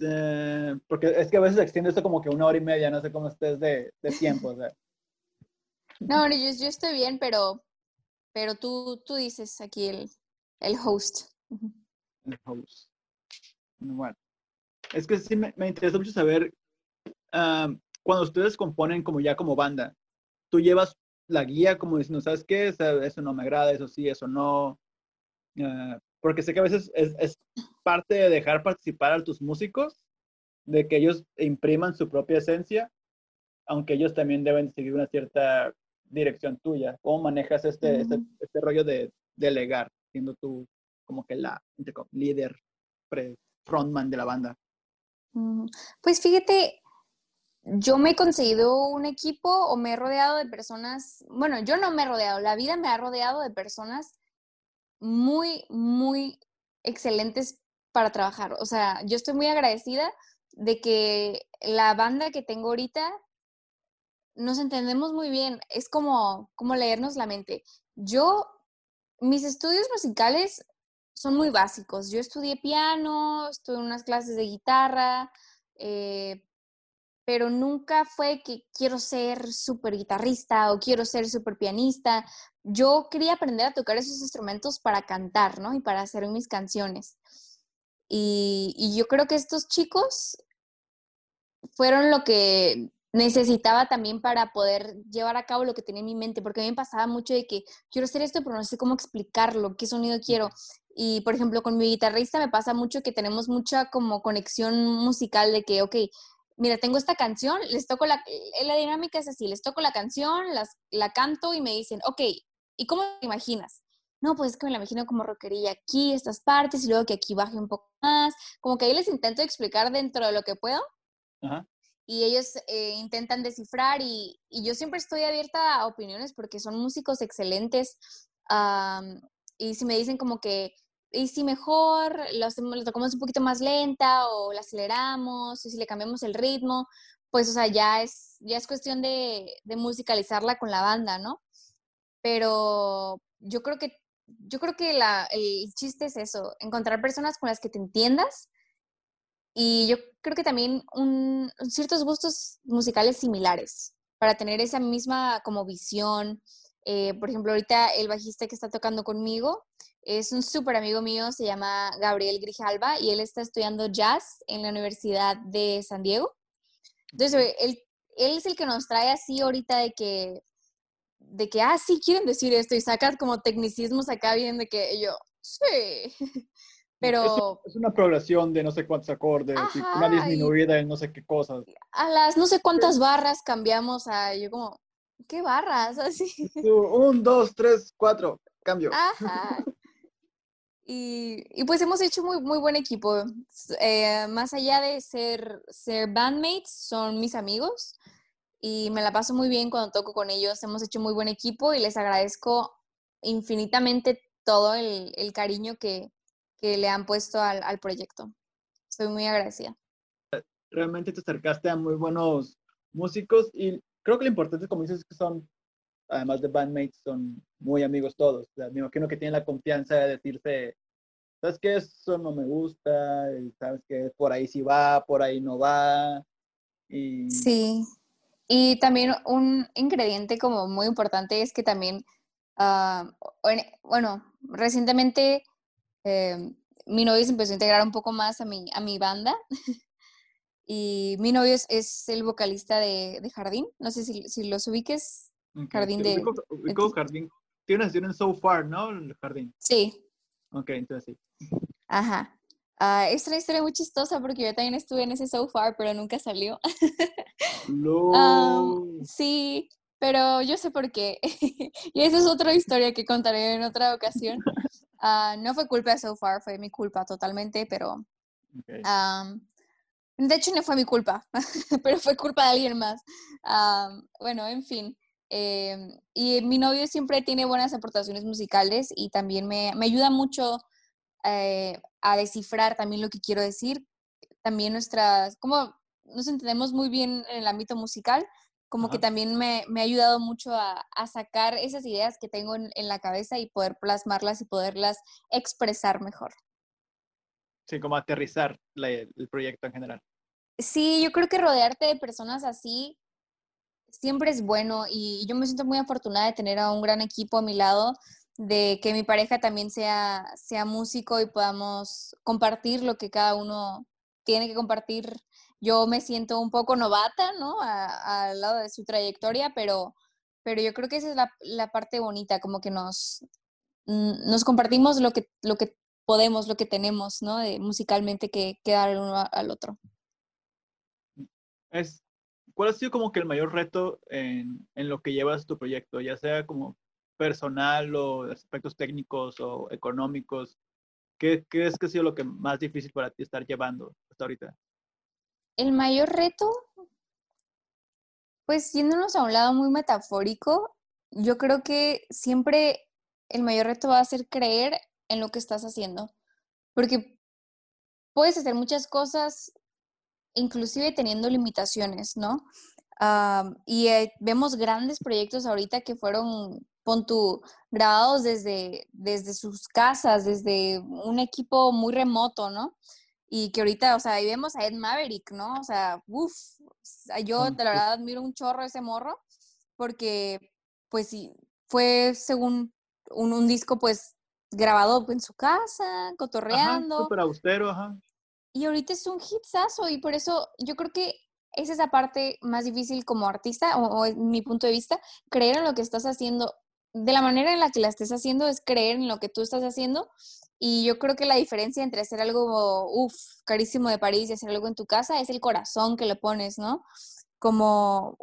Eh, porque es que a veces extiende esto como que una hora y media, no sé cómo estés de, de tiempo. O sea, No, bueno, yo, yo estoy bien, pero, pero tú, tú dices aquí el, el host. El host. Bueno, es que sí me, me interesa mucho saber, ah, cuando ustedes componen como ya como banda, tú llevas la guía como diciendo, ¿sabes qué? Eso no me agrada, eso sí, eso no. Ah, porque sé que a veces es, es parte de dejar participar a tus músicos, de que ellos impriman su propia esencia, aunque ellos también deben seguir una cierta dirección tuya. ¿Cómo manejas este, este, este rollo de delegar, siendo tú como que la líder, pre- frontman de la banda? Pues fíjate, yo me he conseguido un equipo o me he rodeado de personas, bueno, yo no me he rodeado, la vida me ha rodeado de personas muy, muy excelentes para trabajar. O sea, yo estoy muy agradecida de que la banda que tengo ahorita nos entendemos muy bien. Es como, como leernos la mente. Yo, mis estudios musicales son muy básicos. Yo estudié piano, estuve en unas clases de guitarra, eh, pero nunca fue que quiero ser súper guitarrista o quiero ser súper pianista. Yo quería aprender a tocar esos instrumentos para cantar, ¿no? Y para hacer mis canciones. Y, y yo creo que estos chicos fueron lo que necesitaba también para poder llevar a cabo lo que tenía en mi mente, porque a mí me pasaba mucho de que quiero hacer esto, pero no sé cómo explicarlo, qué sonido quiero. Y, por ejemplo, con mi guitarrista me pasa mucho que tenemos mucha como conexión musical de que, ok, mira, tengo esta canción, les toco la, eh, la dinámica es así, les toco la canción, las, la canto y me dicen, ok, ¿y cómo te imaginas? No, pues es que me la imagino como rockerilla aquí, estas partes, y luego que aquí baje un poco más. Como que ahí les intento explicar dentro de lo que puedo Ajá. y ellos eh, intentan descifrar y, y yo siempre estoy abierta a opiniones porque son músicos excelentes am, y si me dicen como que y si mejor lo, hacemos, lo tocamos un poquito más lenta o la aceleramos o si le cambiamos el ritmo pues o sea ya es ya es cuestión de, de musicalizarla con la banda no pero yo creo que yo creo que la, el chiste es eso encontrar personas con las que te entiendas y yo creo que también un, ciertos gustos musicales similares para tener esa misma como visión. Eh, por ejemplo, ahorita el bajista que está tocando conmigo es un súper amigo mío, se llama Gabriel Grijalva y él está estudiando jazz en la Universidad de San Diego. Entonces, él, él es el que nos trae así ahorita de que de que, ah, sí, quieren decir esto y sacan como tecnicismos acá bien de que yo, sí. Pero... Es, una progresión de no sé cuántos acordes, y una disminuida en no sé qué cosas. A las no sé cuántas barras cambiamos a, yo como, ¿qué barras? Así. Un, dos, tres, cuatro, cambio. Ajá. Y, y, pues hemos hecho muy, muy buen equipo. Eh, más allá de ser, ser bandmates, son mis amigos y me la paso muy bien cuando toco con ellos. Hemos hecho muy buen equipo y les agradezco infinitamente todo el, el cariño que, que, le han puesto al, al proyecto. Estoy muy agradecida. Realmente te acercaste a muy buenos músicos y creo que lo importante, como dices, es que son, además de bandmates, son muy amigos todos. O sea, me imagino que tienen la confianza de decirse, ¿sabes qué? Eso no me gusta, sabes que por ahí sí va, por ahí no va. Y... Sí. Y también un ingrediente como muy importante es que también, uh, bueno, recientemente eh, mi novio se empezó a integrar un poco más a mi, a mi banda. y mi novio es, es el vocalista de, de, Jardín. No sé si, si los ubiques. Jardín de... Ubico, Jardín. Tiene una en So Far, ¿no? El Jardín. Sí. Ok, entonces sí. Ajá. Uh, es una historia muy chistosa porque yo también estuve en ese So Far, pero nunca salió. no. sí, pero yo sé por qué. y esa es otra historia que contaré en otra ocasión. Uh, no fue culpa de So Far, fue mi culpa totalmente, pero... Okay. Um, de hecho, no fue mi culpa, pero fue culpa de alguien más. Um, bueno, en fin. Eh, y mi novio siempre tiene buenas aportaciones musicales y también me, me ayuda mucho eh, a descifrar también lo que quiero decir. También nuestras, como nos entendemos muy bien en el ámbito musical, como que también me, me, ha ayudado mucho a, a, sacar esas ideas que tengo en, en, la cabeza y poder plasmarlas y poderlas expresar mejor. Sí, como aterrizar la, el proyecto en general. Sí, yo creo que rodearte de personas así siempre es bueno y yo me siento muy afortunada de tener a un gran equipo a mi lado de que mi pareja también sea, sea músico y podamos compartir lo que cada uno tiene que compartir. Yo me siento un poco novata, ¿no? Al lado de su trayectoria, pero, pero yo creo que esa es la, la parte bonita, como que nos, mm, nos compartimos lo que, lo que podemos, lo que tenemos, ¿no? Musicalmente que, que dar uno al otro. Es, ¿Cuál ha sido como que el mayor reto en, en lo que llevas tu proyecto? Ya sea como personal o aspectos técnicos o económicos, ¿qué crees que ha sido lo que más difícil para ti estar llevando hasta ahorita? El mayor reto, pues yéndonos a un lado muy metafórico, yo creo que siempre el mayor reto va a ser creer en lo que estás haciendo, porque puedes hacer muchas cosas, inclusive teniendo limitaciones, ¿no? Uh, y eh, vemos grandes proyectos ahorita que fueron pon tu, grabados desde, desde sus casas, desde un equipo muy remoto, ¿no? Y que ahorita, o sea, ahí vemos a Ed Maverick, ¿no? O sea, uff, yo de la verdad admiro un chorro ese morro, porque, pues sí, fue según un, un disco, pues, grabado en su casa, cotorreando. Súper austero, ajá. Y ahorita es un hitsazo y por eso yo creo que es esa parte más difícil como artista, o, o en mi punto de vista, creer en lo que estás haciendo de la manera en la que la estés haciendo es creer en lo que tú estás haciendo. Y yo creo que la diferencia entre hacer algo, uff, carísimo de París y hacer algo en tu casa es el corazón que le pones, ¿no? Como,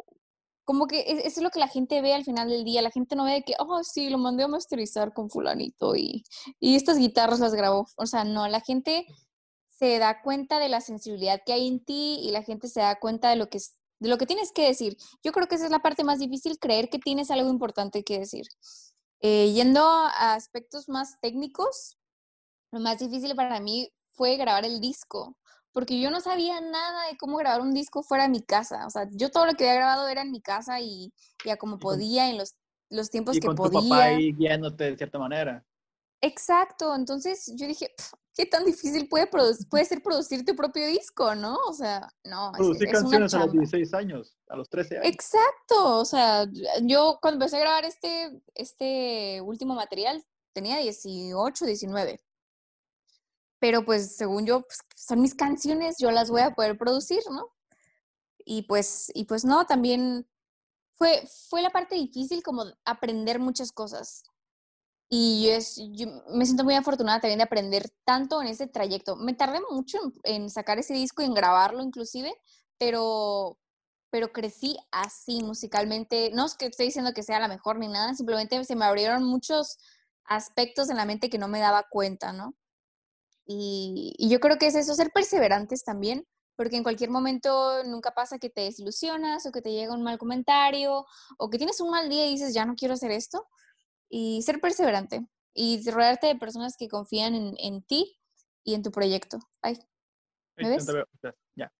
como que eso es lo que la gente ve al final del día. La gente no ve que, oh, sí, lo mandé a masterizar con fulanito y, y estas guitarras las grabó. O sea, no, la gente se da cuenta de la sensibilidad que hay en ti y la gente se da cuenta de lo que es de lo que tienes que decir. Yo creo que esa es la parte más difícil, creer que tienes algo importante que decir. Eh, yendo a aspectos más técnicos, lo más difícil para mí fue grabar el disco, porque yo no sabía nada de cómo grabar un disco fuera de mi casa. O sea, yo todo lo que había grabado era en mi casa y ya como podía, en los, los tiempos y que con podía. Tu papá ahí guiándote de cierta manera. Exacto, entonces yo dije, ¿qué tan difícil puede, puede ser producir tu propio disco, no? O sea, no. Producir es, canciones a los 16 años, a los 13 años. Exacto, o sea, yo cuando empecé a grabar este, este último material tenía 18, 19. Pero pues según yo, pues, son mis canciones, yo las voy a poder producir, ¿no? Y pues, y pues no, también fue, fue la parte difícil como aprender muchas cosas. Y es, yo me siento muy afortunada también de aprender tanto en ese trayecto. Me tardé mucho en, sacar ese disco y en grabarlo inclusive, pero, pero crecí así musicalmente. No es que estoy diciendo que sea la mejor ni nada, simplemente se me abrieron muchos aspectos en la mente que no me daba cuenta, ¿no? Y, y yo creo que es eso, ser perseverantes también, porque en cualquier momento nunca pasa que te desilusionas o que te llega un mal comentario o que tienes un mal día y dices, ya no quiero hacer esto y ser perseverante y rodearte de personas que confían en, en ti y en tu proyecto. Ay, ¿me ves? Ya.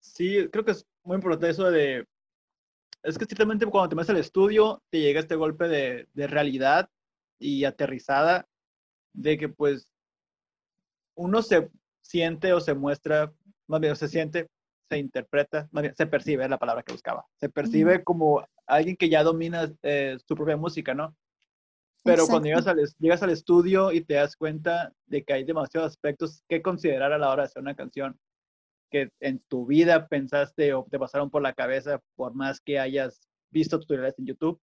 Sí, creo que es muy importante eso de... Es que ciertamente cuando te metes al estudio te llega este golpe de, de realidad y aterrizada de que pues uno se siente o se muestra, más bien se siente, se interpreta, se percibe, es la palabra que buscaba, se percibe como alguien que ya domina eh, su propia música, ¿no? Pero cuando llegas al, llegas al estudio y te das cuenta de que hay demasiados aspectos que considerar a la hora de hacer una canción que en tu vida pensaste o te pasaron por la cabeza por más que hayas visto tutoriales en YouTube,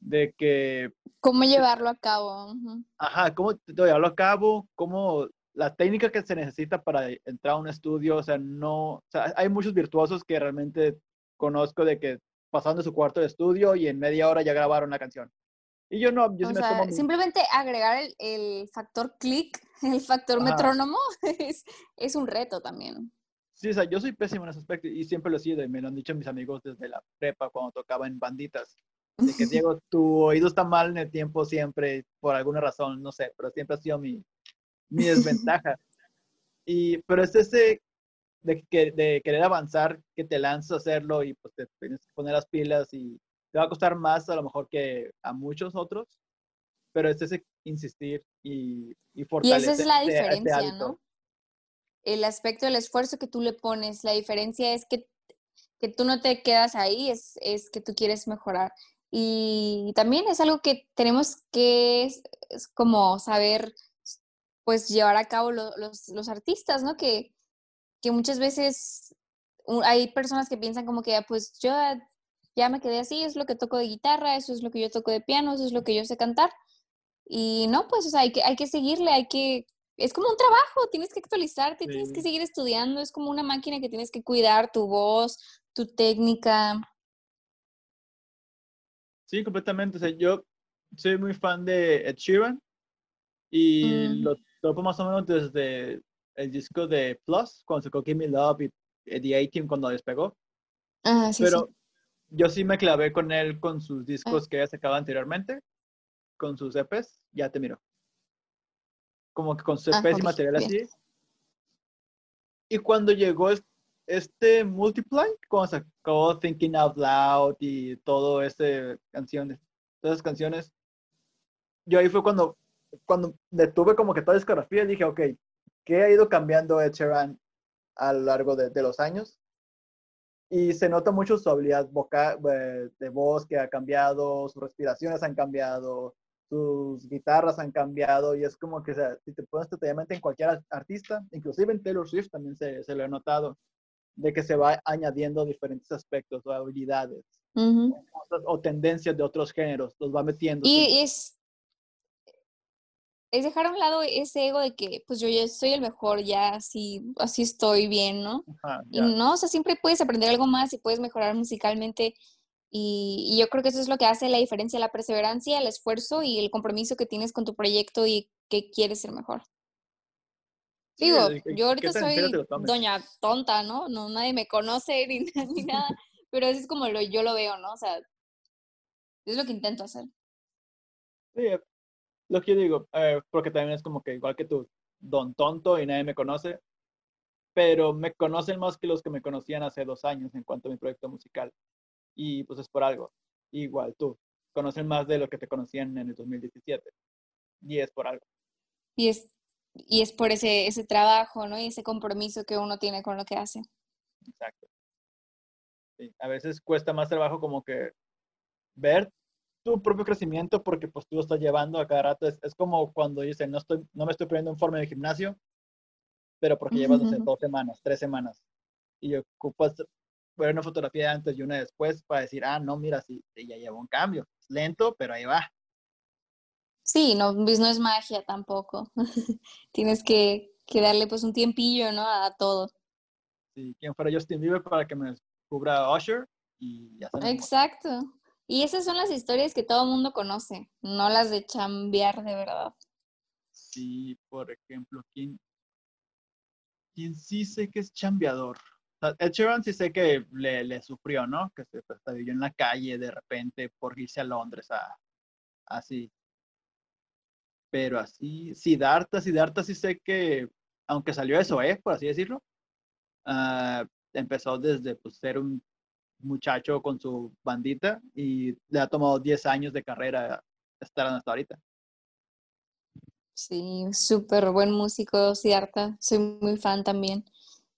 de que... ¿Cómo llevarlo a cabo? Ajá, cómo llevarlo a cabo, cómo la técnica que se necesita para entrar a un estudio, o sea, no, o sea, hay muchos virtuosos que realmente conozco de que pasando su cuarto de estudio y en media hora ya grabaron la canción. Y yo no, yo Simplemente agregar el, factor clic, el factor metrónomo, es, es, un reto también. Sí, o sea, yo soy pésimo en ese aspecto y siempre lo he sido y me lo han dicho mis amigos desde la prepa cuando tocaba en banditas. De que, Diego, tu oído está mal en el tiempo siempre, por alguna razón, no sé, pero siempre ha sido mi, mi desventaja. y, pero es ese de, de querer avanzar, que te lanzas a hacerlo y pues te tienes que poner las pilas y te va a costar más a lo mejor que a muchos otros, pero es ese insistir y, y fortalecer. Y esa es la diferencia, ¿no? El aspecto del esfuerzo que tú le pones, la diferencia es que, que tú no te quedas ahí, es, es que tú quieres mejorar. Y también es algo que tenemos que es, como saber pues llevar a cabo los, los, artistas, ¿no? Que, que muchas veces hay personas que piensan como que, ah, pues yo ya me quedé así, es lo que toco de guitarra, eso es lo que yo toco de piano, eso es lo que yo sé cantar. Y no, pues, o sea, hay que, hay que seguirle, hay que, es como un trabajo, tienes que actualizarte, tienes que seguir estudiando, es como una máquina que tienes que cuidar tu voz, tu técnica. Sí, completamente. O sea, yo soy muy fan de Ed Sheeran y mm. lo topo más o menos desde el disco de Plus, cuando sacó Give Me Love y The A-Team cuando despegó. Ah, sí, Pero yo sí me clavé con él con sus discos ah. que ya sacaba anteriormente, con sus EPs, ya te miro. Como que con sus EPs ah, y material así. Y cuando llegó este Multiply, cuando sacó Thinking Out Loud y todo ese canciones, todas esas canciones, yo ahí fue cuando, cuando detuve como que toda la discografía dije, ok, que ha ido cambiando Ed Sheeran a lo largo de, los años. Y se nota mucho su habilidad vocal, eh, de voz que ha cambiado, sus respiraciones han cambiado, sus guitarras han cambiado y es como que si te pones totalmente en cualquier artista, inclusive en Taylor Swift también se, se lo he notado, de que se va añadiendo diferentes aspectos o habilidades o, tendencias de otros géneros, los va metiendo. Y es, es dejar a un lado ese ego de que pues yo ya soy el mejor, ya así, así estoy bien, ¿no? y no, o sea, siempre puedes aprender algo más y puedes mejorar musicalmente. Y, yo creo que eso es lo que hace la diferencia, la perseverancia, el esfuerzo y el compromiso que tienes con tu proyecto y que quieres ser mejor. Digo, yo ahorita soy doña tonta, ¿no? No, nadie me conoce ni, ni nada, pero eso es como lo, yo lo veo, ¿no? O sea, es lo que intento hacer. Sí, lo que yo digo, eh, porque también es como que igual que tú, don tonto y nadie me conoce, pero me conocen más que los que me conocían hace dos años en cuanto a mi proyecto musical. Y pues es por algo. Igual tú, conocen más de lo que te conocían en el 2017. Y es por algo. Y es, y es por ese, ese trabajo, ¿no? Y ese compromiso que uno tiene con lo que hace. Exacto. Sí, a veces cuesta más trabajo como que ver tu propio crecimiento porque pues tú lo estás llevando a cada rato. Es, es, como cuando dicen, no, estoy, no me estoy poniendo en forma de gimnasio, pero porque llevas, dos semanas, tres semanas. Y ocupas ver una fotografía antes y una después para decir, ah, no, mira, sí, ya lleva un cambio. Es lento, pero ahí va. Sí, no, pues no es magia tampoco. Tienes que, que, darle pues un tiempillo, ¿no? A todo. Sí, quien fuera Justin Bieber para que me cubra Usher y ya Exacto. Y esas son las historias que todo el mundo conoce, no las de chambear de verdad. Sí, por ejemplo, ¿quién, quién sí sé que es chambeador? Ed Sheeran sí sé que le, le sufrió, ¿no? Que se vivió en la calle de repente por irse a Londres, a, así. Pero así, Siddhartha, Siddhartha sí sé que, aunque salió eso, ¿eh? Por así decirlo, uh, empezó desde pues, ser un muchacho con su bandita y le ha tomado 10 años de carrera estar hasta ahorita. Sí, súper buen músico, cierta. Soy muy fan también.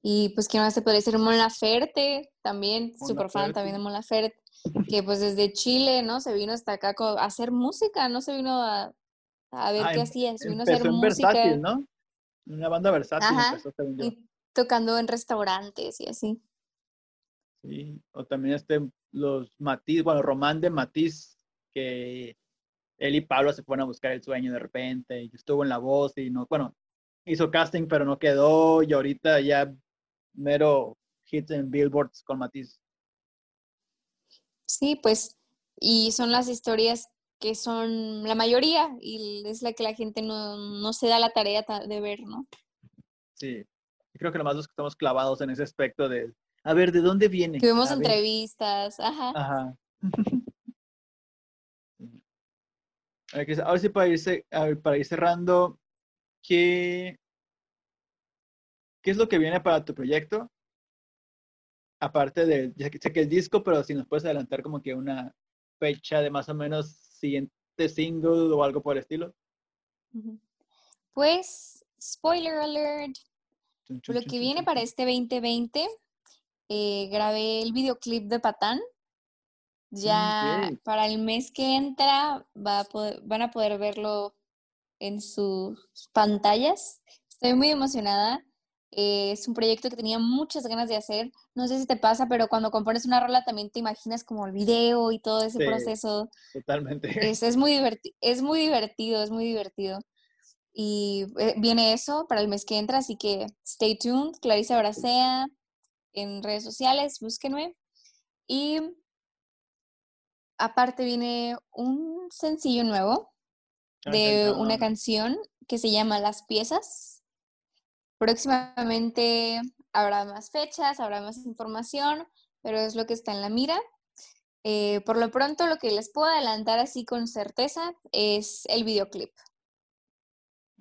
Y pues, ¿quién más te podría decir? Mon Laferte, también, súper fan también de Mon Laferte, que pues desde Chile, ¿no? Se vino hasta acá a hacer música, no se vino a, a ver ah, qué em, hacía, se vino a hacer música. Versátil, ¿no? Una banda versátil. y tocando en restaurantes y así. Sí, o también este, los Matiz, bueno, Román de Matiz, que él y Pablo se fueron a buscar el sueño de repente, y estuvo en la voz y no, bueno, hizo casting pero no quedó, y ahorita ya mero hits en billboards con Matiz. Sí, pues, y son las historias que son la mayoría, y es la que la gente no, no se da la tarea de ver, ¿no? Sí, creo que lo más los que estamos clavados en ese aspecto de a ver, ¿de dónde viene? Tuvimos entrevistas, ajá. Ajá. Ahora sí, para ir, para ir cerrando, ¿qué, ¿qué es lo que viene para tu proyecto? Aparte de, ya que sé que el disco, pero si nos puedes adelantar como que una fecha de más o menos siguiente single o algo por el estilo. Pues, spoiler alert, lo que viene para este 2020 eh, grabé el videoclip de Patán. Ya para el mes que entra va van a poder verlo en sus pantallas. Estoy muy emocionada. Eh, es un proyecto que tenía muchas ganas de hacer. No sé si te pasa, pero cuando compones una rola también te imaginas como el video y todo ese proceso. Totalmente. Es, es, muy es muy divertido, es muy divertido. Y eh, viene eso para el mes que entra, así que stay tuned. Clarisa Bracea, en redes sociales, búsquenme. Y aparte viene un sencillo nuevo de una canción que se llama Las Piezas. Próximamente habrá más fechas, habrá más información, pero es lo que está en la mira. Eh, por lo pronto, lo que les puedo adelantar así con certeza es el videoclip.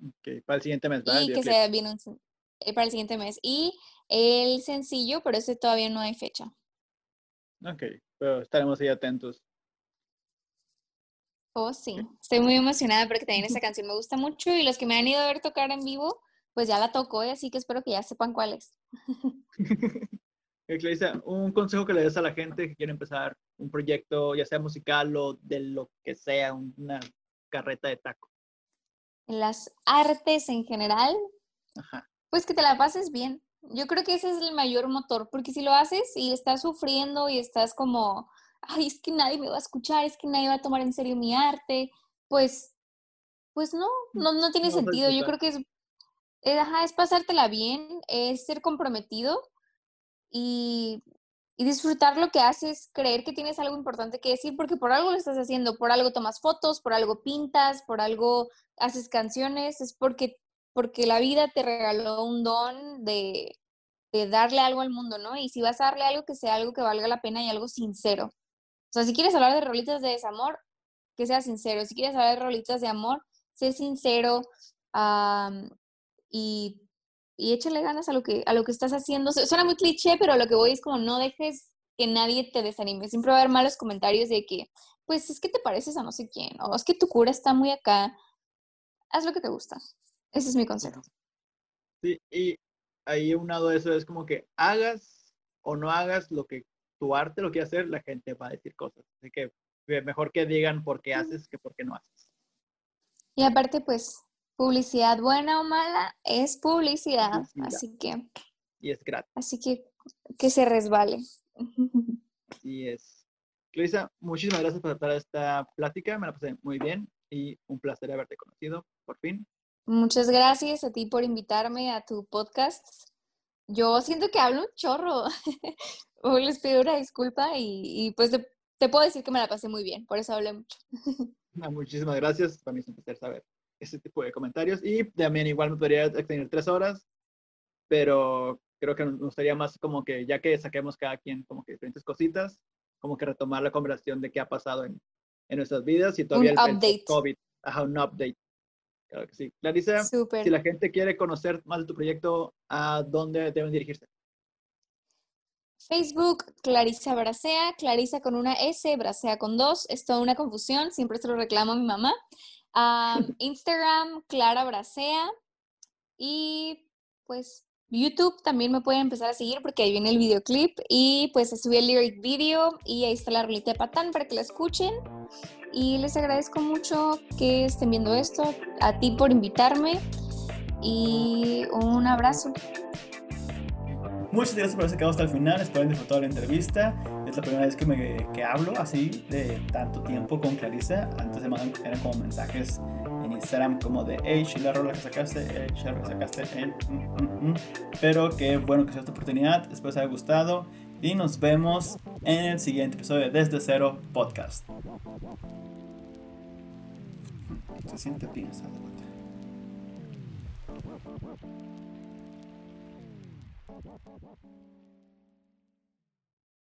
Ok, para el siguiente mes, Y que sea bien un, eh, para el siguiente mes. Y el sencillo, pero ese todavía no hay fecha. Ok, pero estaremos ahí atentos. Oh, sí. Estoy muy emocionada porque también esa canción me gusta mucho y los que me han ido a ver tocar en vivo, pues ya la tocó y así que espero que ya sepan cuál es. un consejo que le des a la gente que quiere empezar un proyecto, ya sea musical o de lo que sea, una carreta de taco. En las artes en general, pues que te la pases bien. Yo creo que ese es el mayor motor, porque si lo haces y estás sufriendo y estás como, ay, es que nadie me va a escuchar, es que nadie va a tomar en serio mi arte, pues, pues no, mm, no, no tiene sentido. Yo creo que es, es pasártela bien, es ser comprometido y, y disfrutar lo que haces, creer que tienes algo importante que decir, porque por algo lo estás haciendo, por algo tomas fotos, por algo pintas, por algo haces canciones, es porque porque la vida te regaló un don de, darle algo al mundo, ¿no? Y si vas a darle algo que sea algo que valga la pena y algo sincero. O sea, si quieres hablar de rolitas de desamor, que sea sincero. Si quieres hablar de rolitas de amor, sé sincero y, y échale ganas a lo, que, a lo que estás haciendo. Suena muy cliché, pero lo que voy es como no dejes que nadie te desanime. Siempre va a haber malos comentarios de que, pues es que te pareces a no sé quién, o es que tu cura está muy acá. Haz lo que te gusta. Ese es mi consejo. Sí, y ahí unado a eso es como que hagas o no hagas lo que tu arte lo quiere hacer, la gente va a decir cosas. Así que mejor que digan por qué haces que por qué no haces. Y aparte, pues, publicidad buena o mala es publicidad, así que... Y es gratis. Así que que se resbale. Así es. Clarisa, muchísimas gracias por aceptar esta plática. Me la pasé muy bien y un placer haberte conocido por fin. Muchas gracias a ti por invitarme a tu podcast. Yo siento que hablo un chorro. Les pido una disculpa y, y pues te, te, puedo decir que me la pasé muy bien, por eso hablé mucho. No, muchísimas gracias. Para mí es un placer saber ese tipo de comentarios. Y también igual me podría extender tres horas, pero creo que nos gustaría más como que ya que saquemos cada quien como que diferentes cositas, como que retomar la conversación de qué ha pasado en, en nuestras vidas y todavía un el update. COVID. Ajá, un update. Claro que sí. Clarisa, si la gente quiere conocer más de tu proyecto, ¿a dónde deben dirigirse? Facebook, Clarisa Bracea, Clarisa con una S, Bracea con dos, es toda una confusión, siempre se lo reclamo a mi mamá. Um, Instagram, Clara Bracea y pues YouTube también me pueden empezar a seguir porque ahí viene el videoclip y pues subí el lyric video y ahí está la rolita de Patán para que la escuchen. Y les agradezco mucho que estén viendo esto, a ti por invitarme y un abrazo. Muchas gracias por haberse quedado hasta el final. Espero haber disfrutado la entrevista. Es la primera vez que, me, hablo así de tanto tiempo con Clarisa. Antes mandan eran como mensajes en Instagram como de hey, la rola que sacaste, hey, la rola que sacaste, mm, mm, mm. Pero qué bueno que sea esta oportunidad. Espero les haya gustado. Y nos vemos en el siguiente episodio de Desde Cero Podcast. Se siente pesado. Thank.